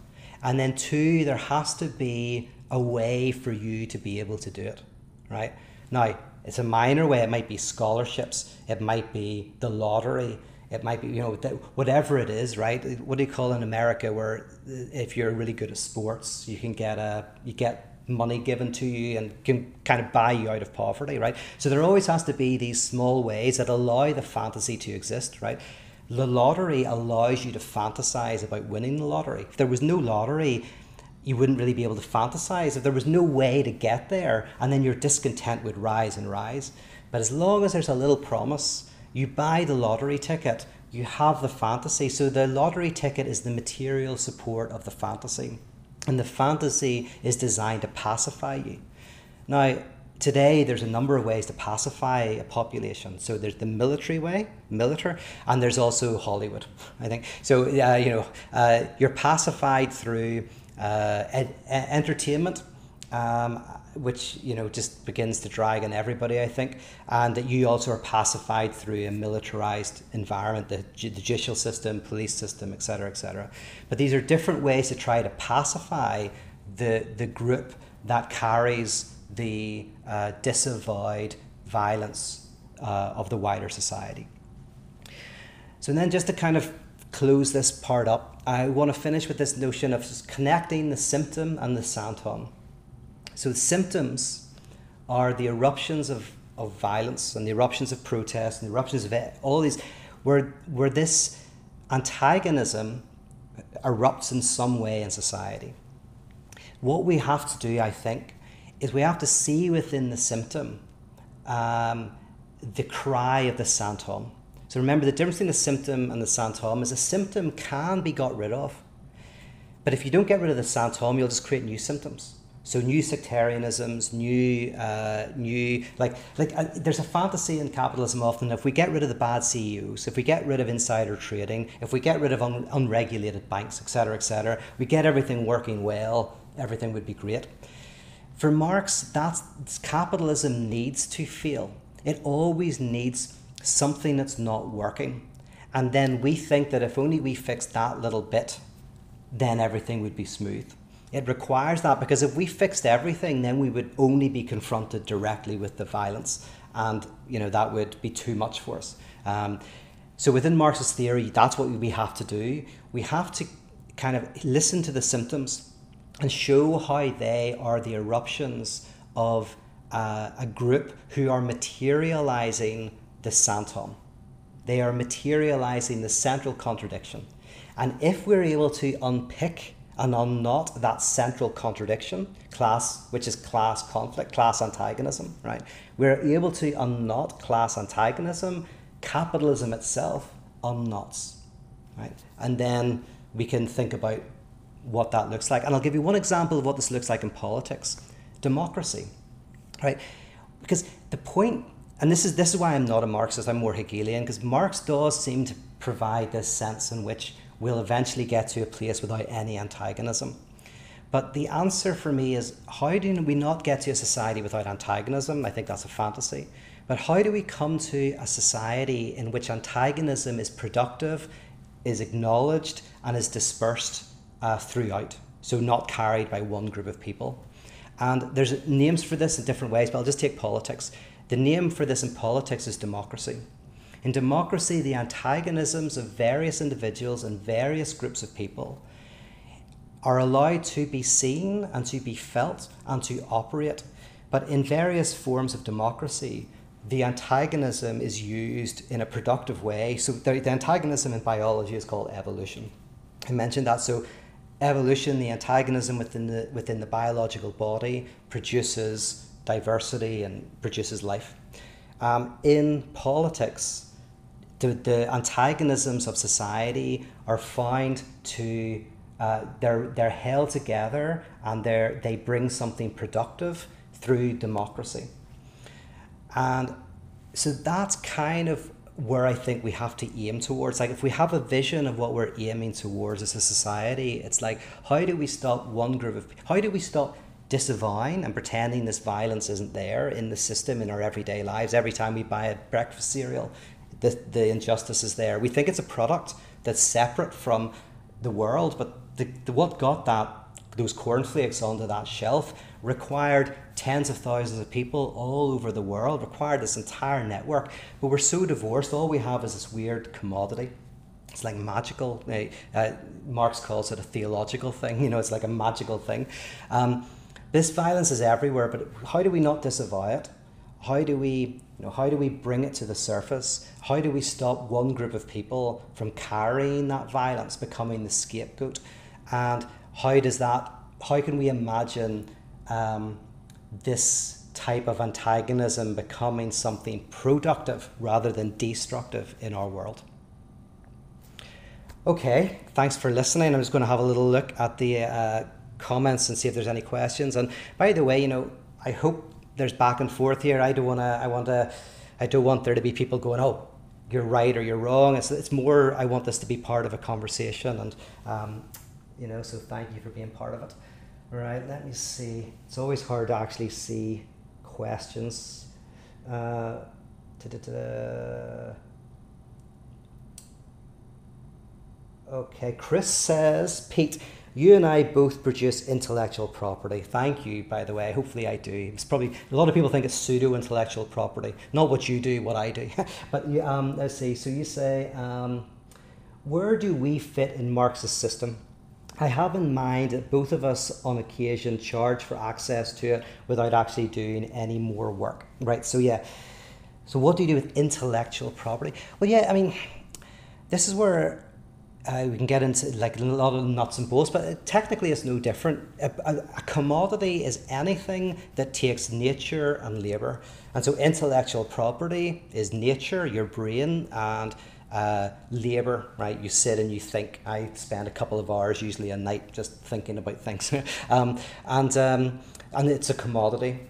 and then two there has to be a way for you to be able to do it right now it's a minor way it might be scholarships it might be the lottery it might be you know whatever it is right what do you call in america where uh, if you're really good at sports you can get a you get money given to you and can kind of buy you out of poverty, right? So there always has to be these small ways that allow the fantasy to exist, right? The lottery allows you to fantasize about winning the lottery. If there was no lottery, you wouldn't really be able to fantasize. If there was no way to get there, and then your discontent would rise and rise. But as long as there's a little promise, you buy the lottery ticket, you have the fantasy. So the lottery ticket is the material support of the fantasy. And the fantasy is designed to pacify you. Now, today there's a number of ways to pacify a population. So there's the military way, military, and there's also Hollywood. I think so. Uh, you know, uh, you're pacified through uh, entertainment. Um, which you know just begins to drag on everybody, I think, and that you also are pacified through a militarized environment, the, the judicial system, police system, etc., etc. But these are different ways to try to pacify the the group that carries the uh, disavowed violence uh, of the wider society. So then, just to kind of close this part up, I want to finish with this notion of connecting the symptom and the sinthome. So symptoms are the eruptions of, of violence and the eruptions of protest and the eruptions of all these, where, where this antagonism erupts in some way in society. What we have to do, I think, is we have to see within the symptom um, the cry of the sinthome. So remember, the difference between the symptom and the sinthome is a symptom can be got rid of. But if you don't get rid of the sinthome, you'll just create new symptoms. So new sectarianisms, new, uh, new like like uh, there's a fantasy in capitalism often. If we get rid of the bad CEOs, if we get rid of insider trading, if we get rid of un- unregulated banks, etc., etc., we get everything working well. Everything would be great. For Marx, that's capitalism needs to fail. It always needs something that's not working, and then we think that if only we fix that little bit, then everything would be smooth. It requires that because if we fixed everything, then we would only be confronted directly with the violence, and you know that would be too much for us. Um, so within Marxist theory, that's what we have to do. We have to kind of listen to the symptoms and show how they are the eruptions of uh, a group who are materializing the sinthome, They are materializing the central contradiction. And if we're able to unpick and unknot that central contradiction, class, which is class conflict, class antagonism, right? We're able to unknot class antagonism, capitalism itself unknots, right? And then we can think about what that looks like. And I'll give you one example of what this looks like in politics democracy, right? Because the point, and this is, this is why I'm not a Marxist, I'm more Hegelian, because Marx does seem to provide this sense in which we'll eventually get to a place without any antagonism. But the answer for me is how do we not get to a society without antagonism? I think that's a fantasy. But how do we come to a society in which antagonism is productive, is acknowledged, and is dispersed uh, throughout? So, not carried by one group of people. And there's names for this in different ways, but I'll just take politics. The name for this in politics is democracy. In democracy, the antagonisms of various individuals and various groups of people are allowed to be seen and to be felt and to operate. But in various forms of democracy, the antagonism is used in a productive way. So the, the antagonism in biology is called evolution. I mentioned that. So evolution, the antagonism within the within the biological body produces diversity and produces life. Um, in politics, the, the antagonisms of society are found to uh, they're they're held together and they they bring something productive through democracy. And so that's kind of where I think we have to aim towards. Like, if we have a vision of what we're aiming towards as a society, it's like, how do we stop one group of, how do we stop disavowing and pretending this violence isn't there in the system in our everyday lives? Every time we buy a breakfast cereal, the, the injustice is there. We think it's a product that's separate from the world, but the, the what got that those cornflakes onto that shelf required tens of thousands of people all over the world, required this entire network. But we're so divorced, all we have is this weird commodity. It's like magical. Uh, Marx calls it a theological thing, you know, it's like a magical thing. Um, this violence is everywhere, but how do we not disavow it? How do we you know, how do we bring it to the surface? How do we stop one group of people from carrying that violence, becoming the scapegoat? And how does that? How can we imagine um, this type of antagonism becoming something productive rather than destructive in our world? Okay, thanks for listening. I'm just going to have a little look at the uh, comments and see if there's any questions. And by the way, you know, I hope there's back and forth here. I don't want to. I want to. I don't want there to be people going, "Oh, you're right" or "You're wrong." It's it's more. I want this to be part of a conversation, and um, you know. So thank you for being part of it. All right. Let me see. It's always hard to actually see questions. Uh, okay, Chris says, Pete, you and I both produce intellectual property. Thank you, by the way. Hopefully, I do. It's probably a lot of people think it's pseudo intellectual property, not what you do, what I do. but um, let's see. So you say, um, where do we fit in Marx's system? I have in mind that both of us, on occasion, charge for access to it without actually doing any more work. Right. So yeah. So what do you do with intellectual property? Well, yeah. I mean, this is where uh, we can get into like a lot of nuts and bolts, but technically it's no different. A, a, a, commodity is anything that takes nature and labor, and so intellectual property is nature, your brain, and uh, labor. Right, you sit and you think. I spend a couple of hours usually a night just thinking about things, um, and um, and it's a commodity,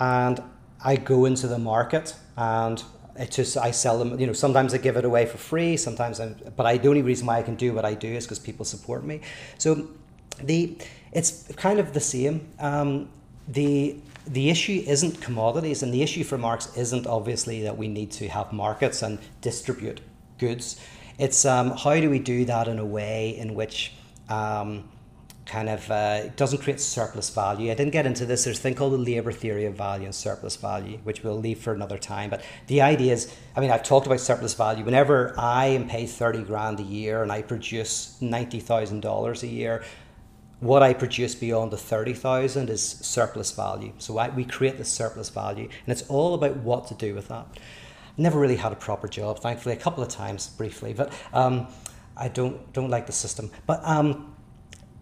and I go into the market and it just I sell them. You know, sometimes I give it away for free. Sometimes, I'm, but I the only reason why I can do what I do is because people support me. So the it's kind of the same. Um, the the issue isn't commodities, and the issue for Marx isn't obviously that we need to have markets and distribute goods. It's um, how do we do that in a way in which um, kind of uh, doesn't create surplus value. I didn't get into this. There's a thing called the labor theory of value and surplus value, which we'll leave for another time. But the idea is, I mean, I've talked about surplus value. Whenever I am paid 30 grand a year and I produce $90,000 a year, what I produce beyond the 30,000 is surplus value. So I, we create the surplus value, and it's all about what to do with that. never really had a proper job, thankfully, a couple of times briefly, but um, I don't, don't like the system. But um,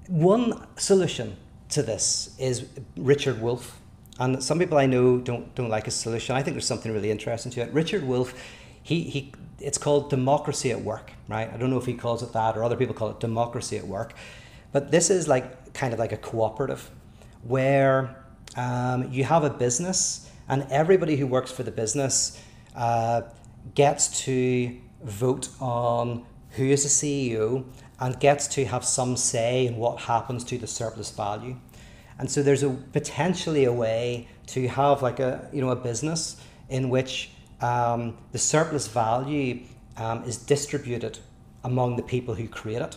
one solution to this is Richard Wolff. And some people I know don't, don't like his solution. I think there's something really interesting to it. Richard Wolff, he, he, it's called democracy at work, right? I don't know if he calls it that or other people call it democracy at work. But this is like kind of like a cooperative where um, you have a business and everybody who works for the business uh, gets to vote on who is the CEO and gets to have some say in what happens to the surplus value. And so there's a potentially a way to have like a you know a business in which um, the surplus value um, is distributed among the people who create it.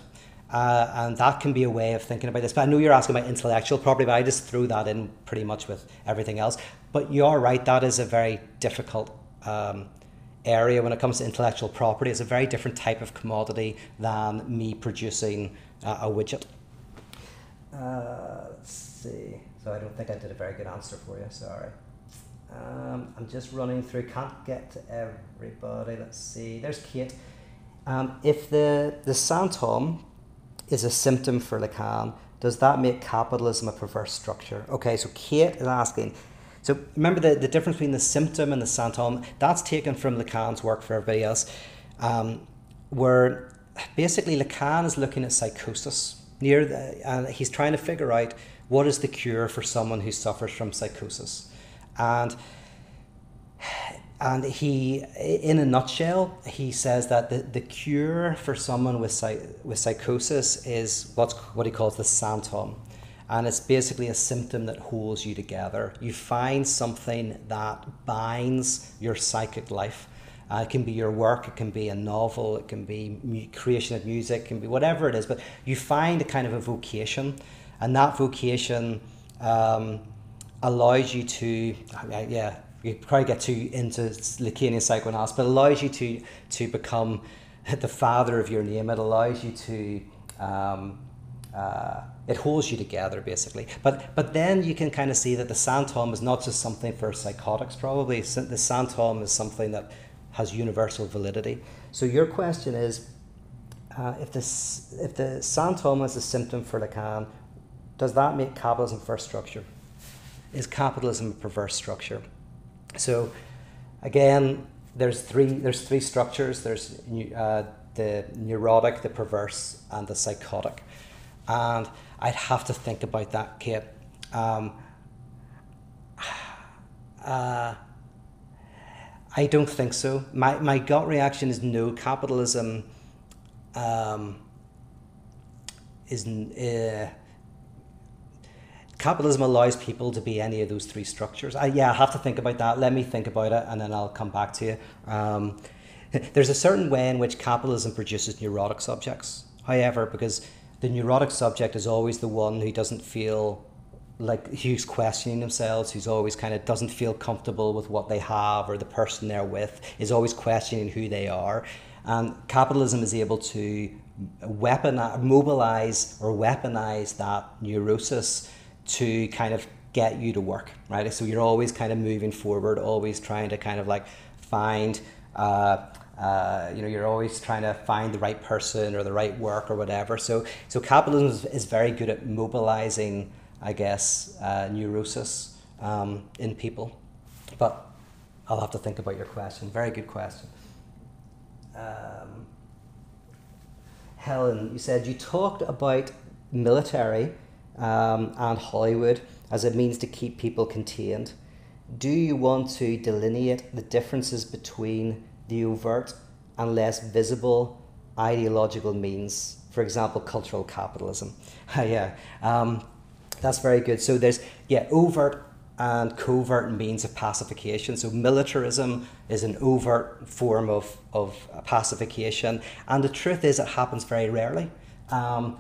Uh, and that can be a way of thinking about this. But I know you're asking about intellectual property, but I just threw that in pretty much with everything else. But you are right, that is a very difficult um, area when it comes to intellectual property. It's a very different type of commodity than me producing uh, a widget. Uh, let's see. So I don't think I did a very good answer for you, sorry. Um, I'm just running through, can't get to everybody. Let's see. There's Kate. Um, if the, the sinthome is a symptom for Lacan, does that make capitalism a perverse structure? Okay, so Kate is asking. So remember the, the difference between the symptom and the sinthome, that's taken from Lacan's work for everybody else, um, where basically Lacan is looking at psychosis near the, and he's trying to figure out what is the cure for someone who suffers from psychosis. And and he, in a nutshell, he says that the, the cure for someone with, with psychosis is what's, what he calls the sinthome. And it's basically a symptom that holds you together. You find something that binds your psychic life. Uh, it can be your work, it can be a novel, it can be mu- creation of music, it can be whatever it is. But you find a kind of a vocation, and that vocation um, allows you to, yeah, you probably get too into Lacanian psychoanalysis, but allows you to to become the father of your name. It allows you to um, uh, it holds you together basically. But but then you can kind of see that the sinthome is not just something for psychotics. Probably the sinthome is something that has universal validity. So your question is, uh, if this if the sinthome is a symptom for Lacan, does that make capitalism first structure? Is capitalism a perverse structure? So again, there's three there's three structures. There's uh, the neurotic, the perverse, and the psychotic. And I'd have to think about that, Kate. Um, uh, I don't think so. My, my gut reaction is no. Capitalism um, is uh, capitalism allows people to be any of those three structures. I, yeah, I have to think about that. Let me think about it, and then I'll come back to you. Um, there's a certain way in which capitalism produces neurotic subjects. However, because the neurotic subject is always the one who doesn't feel like who's questioning themselves, who's always kind of doesn't feel comfortable with what they have or the person they're with, is always questioning who they are. And capitalism is able to weaponize, mobilize or weaponize that neurosis to kind of get you to work, right? So you're always kind of moving forward, always trying to kind of like find, uh, uh, you know, you're always trying to find the right person or the right work or whatever. So, so capitalism is, is very good at mobilizing, I guess, uh, neurosis um, in people. But I'll have to think about your question. Very good question. Um, Helen, you said you talked about military um, and Hollywood as a means to keep people contained. Do you want to delineate the differences between the overt and less visible ideological means, for example, cultural capitalism? yeah, um, that's very good. So there's, yeah, overt and covert means of pacification. So militarism is an overt form of, of pacification. And the truth is, it happens very rarely. Um,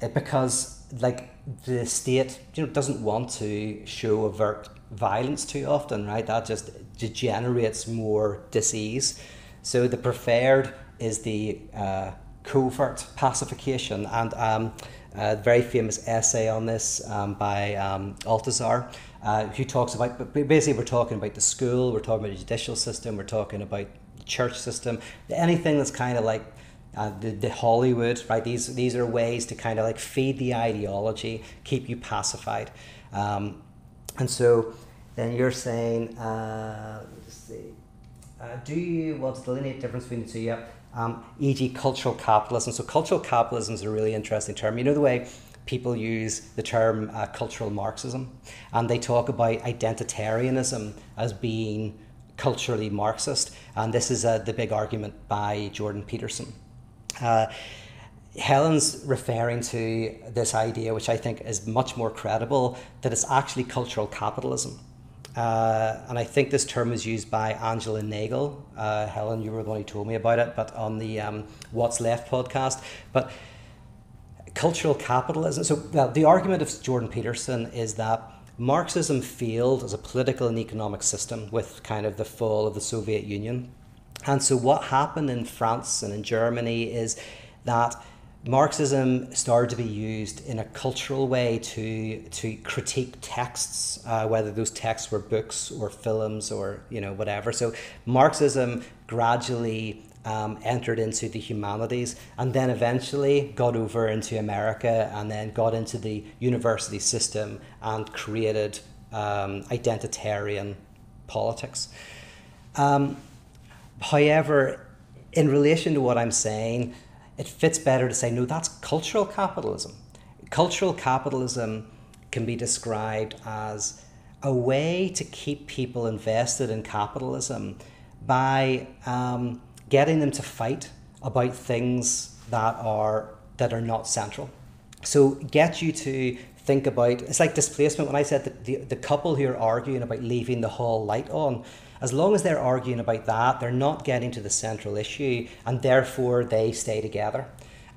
it, because, like, the state you know doesn't want to show overt violence too often, right? That just degenerates more disease. So the preferred is the uh, covert pacification, and um, a very famous essay on this um, by um, uh, who talks about. Basically, we're talking about the school, we're talking about the judicial system, we're talking about the church system, anything that's kind of like uh, the, the Hollywood, right? These these are ways to kind of like feed the ideology, keep you pacified, um, and so then you're saying, uh, let's see, uh, do you want to delineate difference between the two? Yeah, um, e.g., cultural capitalism. So cultural capitalism is a really interesting term. You know the way people use the term uh, cultural Marxism, and they talk about identitarianism as being culturally Marxist, and this is uh, the big argument by Jordan Peterson. Uh, Helen's referring to this idea, which I think is much more credible, that it's actually cultural capitalism. Uh, and I think this term was used by Angela Nagle. Uh, Helen, you were the one who told me about it, but on the um, What's Left podcast. But cultural capitalism. So, the argument of Jordan Peterson is that Marxism failed as a political and economic system with kind of the fall of the Soviet Union. And so, what happened in France and in Germany is that Marxism started to be used in a cultural way to to critique texts, uh, whether those texts were books or films or you know whatever. So Marxism gradually um, entered into the humanities and then eventually got over into America and then got into the university system and created um, identitarian politics. Um, however, in relation to what I'm saying, it fits better to say, no, that's cultural capitalism. Cultural capitalism can be described as a way to keep people invested in capitalism by um, getting them to fight about things that are that are not central. So get you to think about it's like displacement. When I said that the, the couple who are arguing about leaving the hall light on, as long as they're arguing about that, they're not getting to the central issue, and therefore they stay together.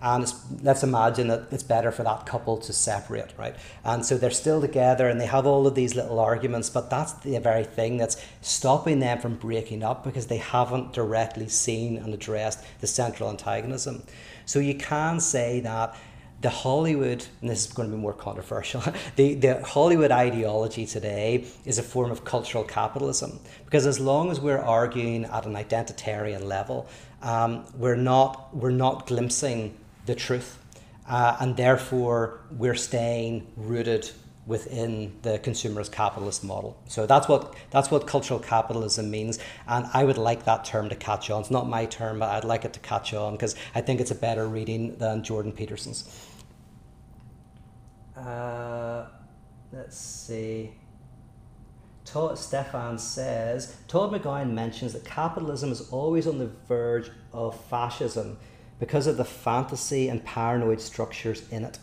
And let's imagine that it's better for that couple to separate, right? And so they're still together and they have all of these little arguments, but that's the very thing that's stopping them from breaking up because they haven't directly seen and addressed the central antagonism. So you can say that the Hollywood, and this is going to be more controversial, the, the Hollywood ideology today is a form of cultural capitalism. Because as long as we're arguing at an identitarian level, um, we're, not, we're not glimpsing the truth. Uh, and therefore, we're staying rooted within the consumerist capitalist model. So that's what that's what cultural capitalism means, and I would like that term to catch on. It's not my term, but I'd like it to catch on because I think it's a better reading than Jordan Peterson's. Uh, let's see. Todd, Stefan says Todd McGowan mentions that capitalism is always on the verge of fascism because of the fantasy and paranoid structures in it.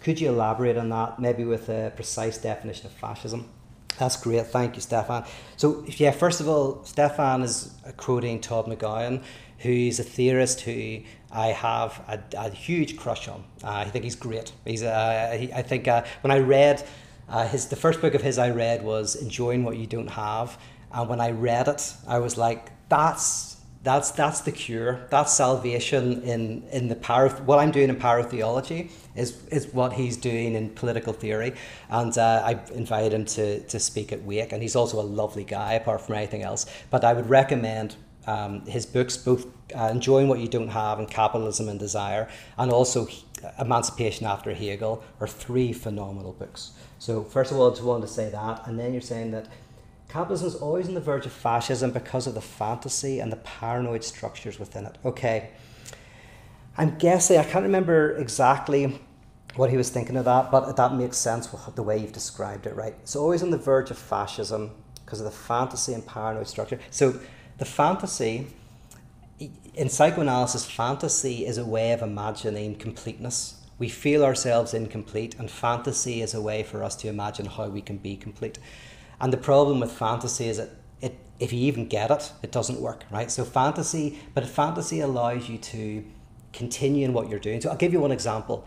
Could you elaborate on that, maybe with a precise definition of fascism? That's great, thank you, Stefan. So, yeah, first of all, Stefan is quoting Todd McGowan, who's a theorist who I have a, a huge crush on. Uh, I think he's great. He's, uh, he, I think uh, when I read uh, his, the first book of his I read was Enjoying What You Don't Have, and when I read it, I was like, that's that's that's the cure. That's salvation in in the power. of What I'm doing in pyrotheology is is what he's doing in political theory, and uh, I invited him to to speak at Wake, and he's also a lovely guy apart from anything else. But I would recommend um, his books, both uh, Enjoying What You Don't Have and Capitalism and Desire, and also Emancipation After Hegel, are three phenomenal books. So, first of all, I just wanted to say that, and then you're saying that capitalism is always on the verge of fascism because of the fantasy and the paranoid structures within it. Okay, I'm guessing, I can't remember exactly what he was thinking of that, but that makes sense with the way you've described it, right? It's always on the verge of fascism because of the fantasy and paranoid structure. So, the fantasy, in psychoanalysis, fantasy is a way of imagining completeness. We feel ourselves incomplete, and fantasy is a way for us to imagine how we can be complete. And the problem with fantasy is that it, if you even get it, it doesn't work, right? So fantasy, but fantasy allows you to continue in what you're doing. So I'll give you one example.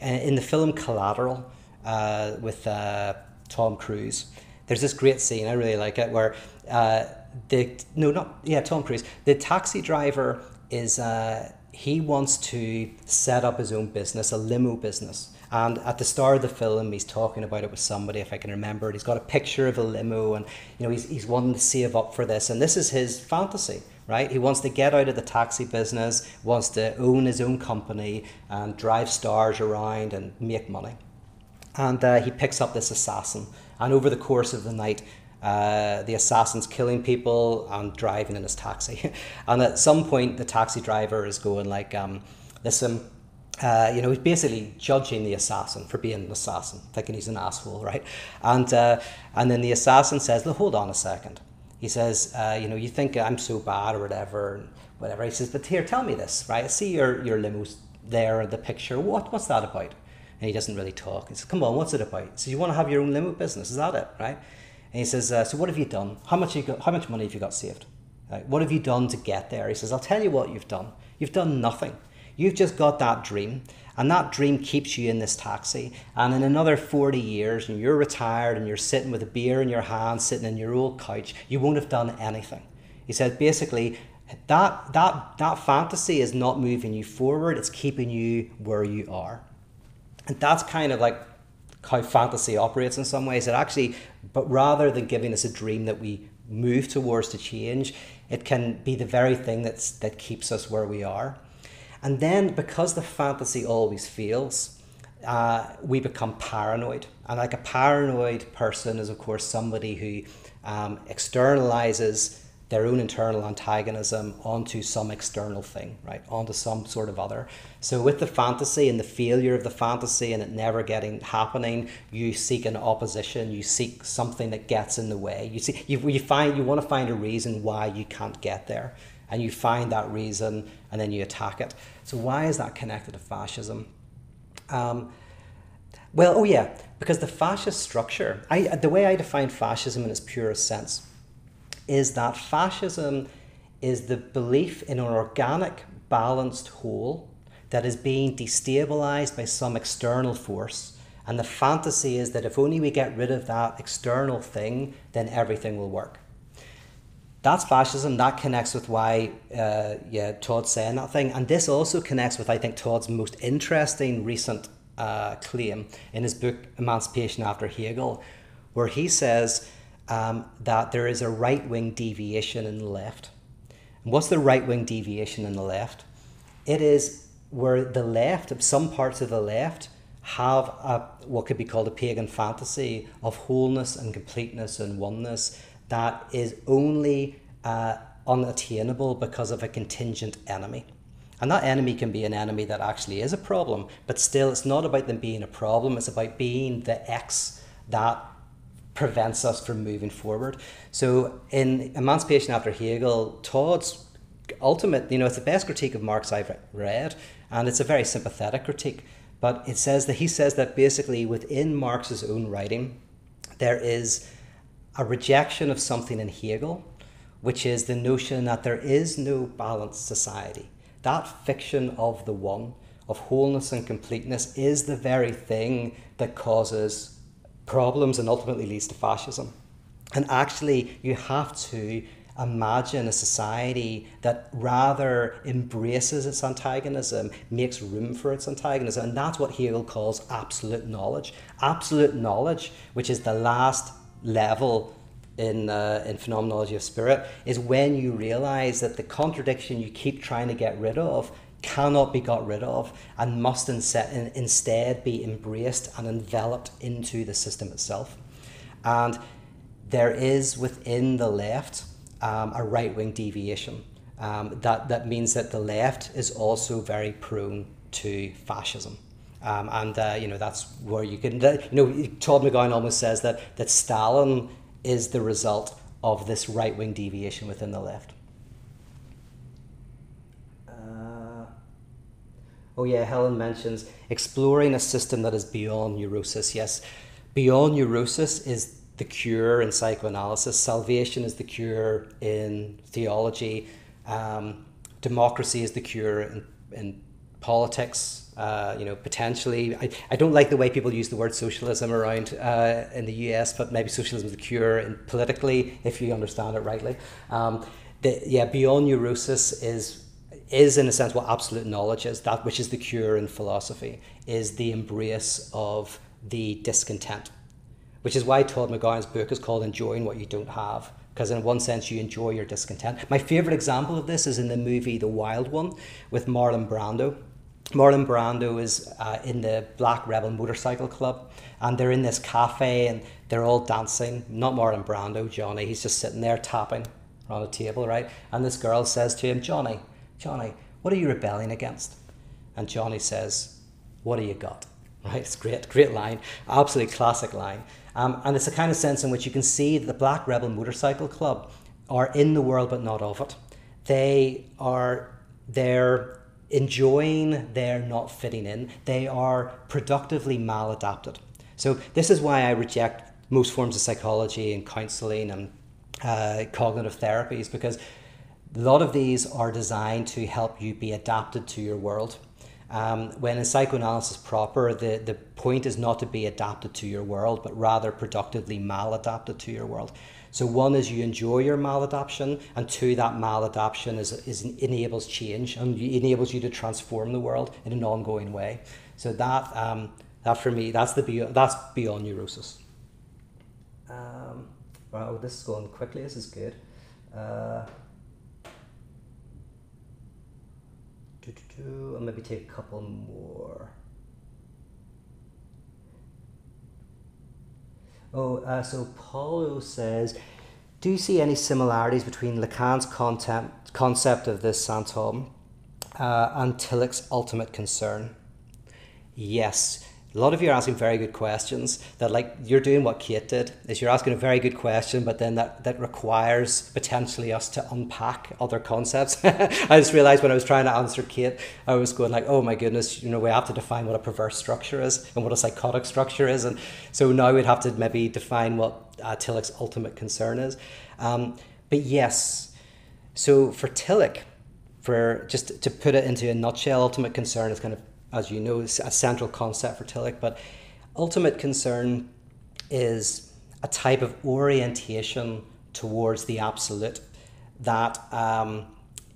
Uh, in the film Collateral uh, with uh, Tom Cruise, there's this great scene, I really like it, where uh, the no not yeah Tom Cruise the taxi driver is uh, he wants to set up his own business a limo business and at the start of the film he's talking about it with somebody if I can remember it he's got a picture of a limo and you know he's, he's wanting to save up for this and this is his fantasy right? He wants to get out of the taxi business, wants to own his own company and drive stars around and make money. And uh, he picks up this assassin. And over the course of the night, uh, the assassin's killing people and driving in his taxi. and at some point, the taxi driver is going like, um, listen, uh, you know, he's basically judging the assassin for being an assassin, thinking he's an asshole, right? And uh, and then the assassin says, "Look, hold on a second. He says, uh, "You know, you think I'm so bad or whatever, whatever." He says, "But here, tell me this, right? I see your your limo's there in the picture. What what's that about?" And he doesn't really talk. He says, "Come on, what's it about?" So you want to have your own limo business? Is that it, right? And he says, uh, "So what have you done? How much you got? How much money have you got saved? Right? What have you done to get there?" He says, "I'll tell you what you've done. You've done nothing." You've just got that dream, and that dream keeps you in this taxi. And in another 40 years, and you're retired and you're sitting with a beer in your hand, sitting in your old couch, you won't have done anything. He said basically, that, that, that fantasy is not moving you forward, it's keeping you where you are. And that's kind of like how fantasy operates in some ways. It actually, but rather than giving us a dream that we move towards to change, it can be the very thing that's, that keeps us where we are. And then because the fantasy always fails, uh, we become paranoid. And like a paranoid person is, of course, somebody who um, externalizes their own internal antagonism onto some external thing, right? Onto some sort of other. So with the fantasy and the failure of the fantasy and it never getting happening, you seek an opposition. You seek something that gets in the way. You see, you, you find you want to find a reason why you can't get there and you find that reason and then you attack it. So, why is that connected to fascism? Um, well, oh yeah, because the fascist structure, I, the way I define fascism in its purest sense, is that fascism is the belief in an organic, balanced whole that is being destabilized by some external force. And the fantasy is that if only we get rid of that external thing, then everything will work that's fascism. That connects with why, uh, yeah, Todd's saying that thing, and this also connects with I think Todd's most interesting recent uh, claim in his book Emancipation After Hegel, where he says um, that there is a right wing deviation in the left. And what's the right wing deviation in the left? It is where the left, some parts of the left, have a, what could be called a pagan fantasy of wholeness and completeness and oneness that is only uh, unattainable because of a contingent enemy. And that enemy can be an enemy that actually is a problem, but still, it's not about them being a problem, it's about being the X that prevents us from moving forward. So, in Emancipation After Hegel, Todd's ultimate, you know, it's the best critique of Marx I've read, and it's a very sympathetic critique. But it says that he says that basically within Marx's own writing, there is a rejection of something in Hegel, which is the notion that there is no balanced society. That fiction of the one, of wholeness and completeness, is the very thing that causes problems and ultimately leads to fascism. And actually, you have to imagine a society that rather embraces its antagonism, makes room for its antagonism. And that's what Hegel calls absolute knowledge. Absolute knowledge, which is the last level in, uh, in phenomenology of spirit is when you realize that the contradiction you keep trying to get rid of cannot be got rid of and must instead be embraced and enveloped into the system itself. And there is within the left um, a right wing deviation. Um, that, that means that the left is also very prone to fascism. Um, and uh, you know that's where you can. You know, Todd McGowan almost says that that Stalin is the result of this right wing deviation within the left. Oh yeah, Helen mentions exploring a system that is beyond neurosis. Yes, beyond neurosis is the cure in psychoanalysis. Salvation is the cure in theology. Um, democracy is the cure in, in politics uh, you know, potentially. I, I don't like the way people use the word socialism around uh, in the US, but maybe socialism is the cure in politically, if you understand it rightly. Um, the, yeah, beyond neurosis is is in a sense what absolute knowledge is. That which is the cure in philosophy is the embrace of the discontent, which is why Todd McGowan's book is called "Enjoying What You Don't Have." because in one sense you enjoy your discontent. My favorite example of this is in the movie The Wild One with Marlon Brando. Marlon Brando is uh, in the Black Rebel Motorcycle Club, and they're in this cafe and they're all dancing. Not Marlon Brando, Johnny. He's just sitting there tapping on a table, right? And this girl says to him, Johnny, Johnny, what are you rebelling against? And Johnny says, What do you got? Right? It's great, great line, absolutely classic line. Um, and it's a kind of sense in which you can see that the Black Rebel Motorcycle Club are in the world but not of it. They are they're enjoying their not fitting in. They are productively maladapted. So this is why I reject most forms of psychology and counselling and uh, cognitive therapies because a lot of these are designed to help you be adapted to your world. Um, when in psychoanalysis proper, the, the point is not to be adapted to your world, but rather productively maladapted to your world. So one is you enjoy your maladaptation, and two, that maladaptation is, is enables change and enables you to transform the world in an ongoing way. So that um, that for me, that's the that's beyond neurosis. Um, wow, this is going quickly. This is good. Uh, I'll maybe take a couple more. Oh, uh, so Paulo says, do you see any similarities between Lacan's content, concept of the Saint uh, and Tillich's ultimate concern? Yes a lot of you are asking very good questions that like you're doing what kate did is you're asking a very good question but then that, that requires potentially us to unpack other concepts. I just realized when i was trying to answer kate i was going like oh my goodness you know we have to define what a perverse structure is and what a psychotic structure is. And so now we'd have to maybe define what uh, tillich's ultimate concern is. Um, but yes so for tillich for just to put it into a nutshell ultimate concern is kind of as you know, is a central concept for Tillich. But ultimate concern is a type of orientation towards the absolute that um,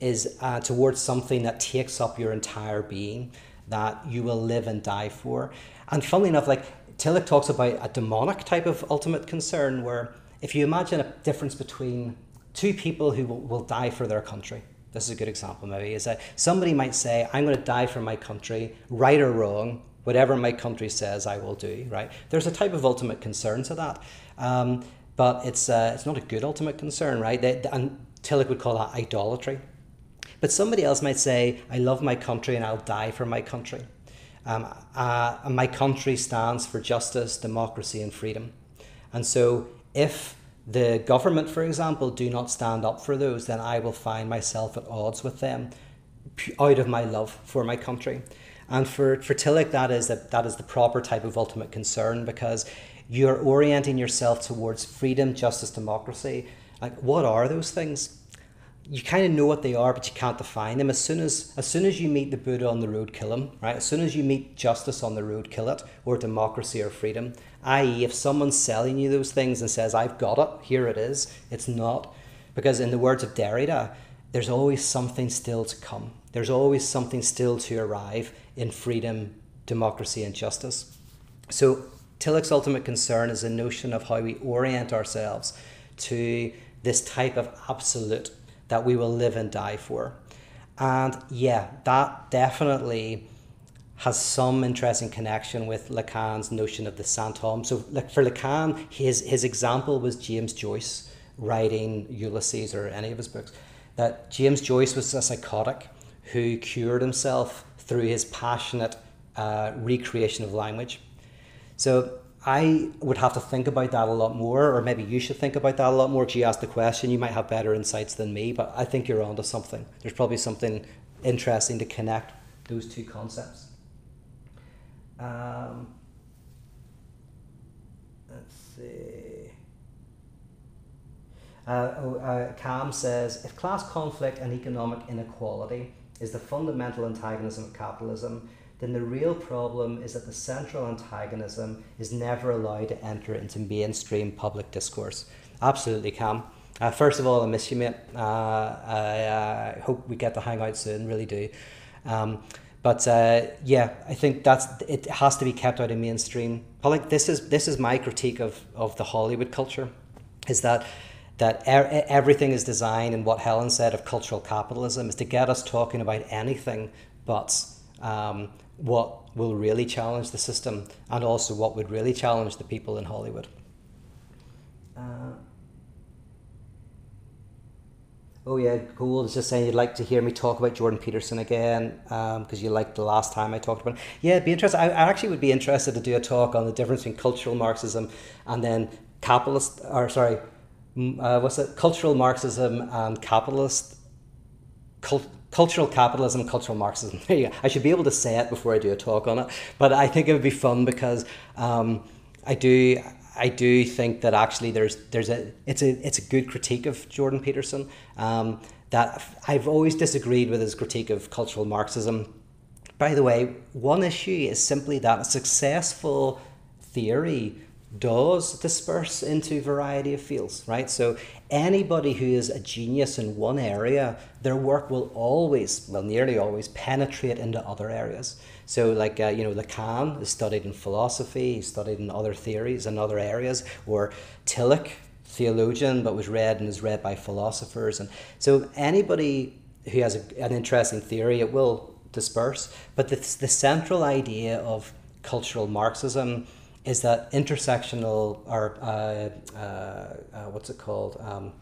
is uh, towards something that takes up your entire being, that you will live and die for. And funnily enough, like Tillich talks about a demonic type of ultimate concern, where if you imagine a difference between two people who will, will die for their country, this is a good example maybe, is that somebody might say, I'm going to die for my country, right or wrong, whatever my country says I will do, right? There's a type of ultimate concern to that. Um, but it's, uh, it's not a good ultimate concern, right? They, and Tillich would call that idolatry. But somebody else might say, I love my country and I'll die for my country. Um, uh, my country stands for justice, democracy, and freedom. And so if the government, for example, do not stand up for those, then I will find myself at odds with them out of my love for my country. And for, for Tillich, that is, that, that is the proper type of ultimate concern because you're orienting yourself towards freedom, justice, democracy. Like, what are those things? You kind of know what they are, but you can't define them. As soon as, as soon as you meet the Buddha on the road, kill him, right? As soon as you meet justice on the road, kill it, or democracy or freedom, i.e., if someone's selling you those things and says, I've got it, here it is, it's not. Because, in the words of Derrida, there's always something still to come. There's always something still to arrive in freedom, democracy, and justice. So, Tillich's ultimate concern is a notion of how we orient ourselves to this type of absolute that we will live and die for. And yeah, that definitely has some interesting connection with Lacan's notion of the sinthome. So, like for Lacan, his his example was James Joyce writing Ulysses or any of his books. That James Joyce was a psychotic who cured himself through his passionate uh, recreation of language. So I would have to think about that a lot more, or maybe you should think about that a lot more because you asked the question. You might have better insights than me, but I think you're onto something. There's probably something interesting to connect those two concepts. Um, let's see. Uh, oh, uh, Cam says if class conflict and economic inequality is the fundamental antagonism of capitalism, then the real problem is that the central antagonism is never allowed to enter into mainstream public discourse. Absolutely, Cam. Uh, first of all, I miss you, mate. Uh, I uh, hope we get to hang out soon, really do. Um, but uh, yeah, I think that's it has to be kept out of mainstream. But like this is this is my critique of of the Hollywood culture, is that that er- everything is designed, and what Helen said of cultural capitalism is to get us talking about anything but um, what will really challenge the system and also what would really challenge the people in Hollywood. Uh, oh yeah, cool. It's just saying you'd like to hear me talk about Jordan Peterson again because um, you liked the last time I talked about it. Yeah, be interested. I, I actually would be interested to do a talk on the difference between cultural Marxism and then capitalist, or sorry, uh, what's it? Cultural Marxism and capitalist. Cult, cultural capitalism, cultural Marxism. There you go. I should be able to say it before I do a talk on it, but I think it would be fun because um, I do. I do think that actually there's there's a it's a it's a good critique of Jordan Peterson. Um, that I've always disagreed with his critique of cultural Marxism. By the way, one issue is simply that a successful theory does disperse into a variety of fields, right? So anybody who is a genius in one area, their work will always, well, nearly always, penetrate into other areas. So, like, uh, you know, Lacan is studied in philosophy, studied in other theories and other areas, or Tillich, theologian, but was read and is read by philosophers. And so anybody who has a, an interesting theory, it will disperse. But the, the central idea of cultural Marxism is that intersectional or uh, uh, uh, what's it called um,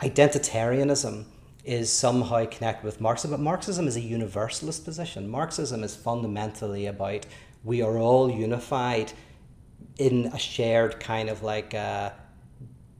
identitarianism is somehow connected with Marxism, but Marxism is a universalist position. Marxism is fundamentally about we are all unified in a shared kind of like uh,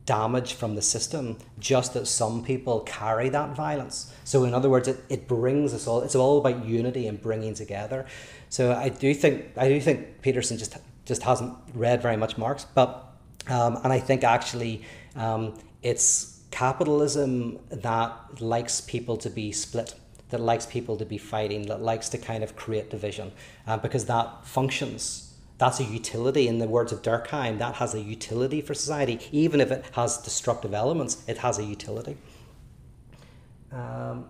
damage from the system, just that some people carry that violence. So, in other words, it, it brings us all, it's all about unity and bringing together. So, I do think, I do think Peterson just just hasn't read very much Marx. But um, and I think actually um, it's capitalism that likes people to be split, that likes people to be fighting, that likes to kind of create division, uh, because that functions. That's a utility. In the words of Durkheim, that has a utility for society. Even if it has destructive elements, it has a utility. Um,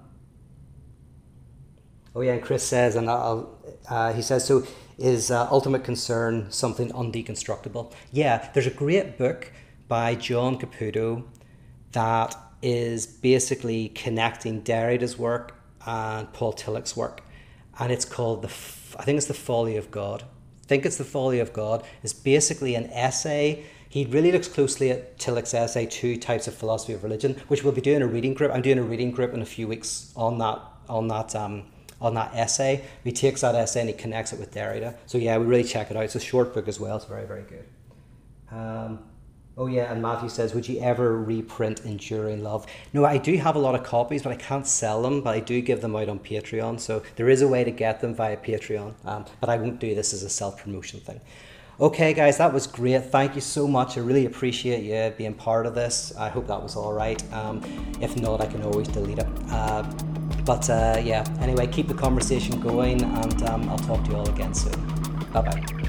oh yeah, and Chris says, and uh, he says so is uh, ultimate concern something undeconstructible? Yeah, there's a great book by John Caputo that is basically connecting Derrida's work and Paul Tillich's work, and it's called the I think it's the Folly of God. I think it's the Folly of God. It's basically an essay. He really looks closely at Tillich's essay, Two Types of Philosophy of Religion, which we'll be doing a reading group. I'm doing a reading group in a few weeks on that on that um, on that essay. He takes that essay and he connects it with Derrida. So yeah, we really check it out. It's a short book as well. It's very very good. Um, oh yeah, and Matthew says, would you ever reprint Enduring Love? No, I do have a lot of copies, but I can't sell them. But I do give them out on Patreon. So there is a way to get them via Patreon. Um, but I won't do this as a self promotion thing. Okay, guys, that was great. Thank you so much. I really appreciate you being part of this. I hope that was all right. Um, if not, I can always delete it. Uh, but uh, yeah, anyway, keep the conversation going, and um, I'll talk to you all again soon. Bye bye.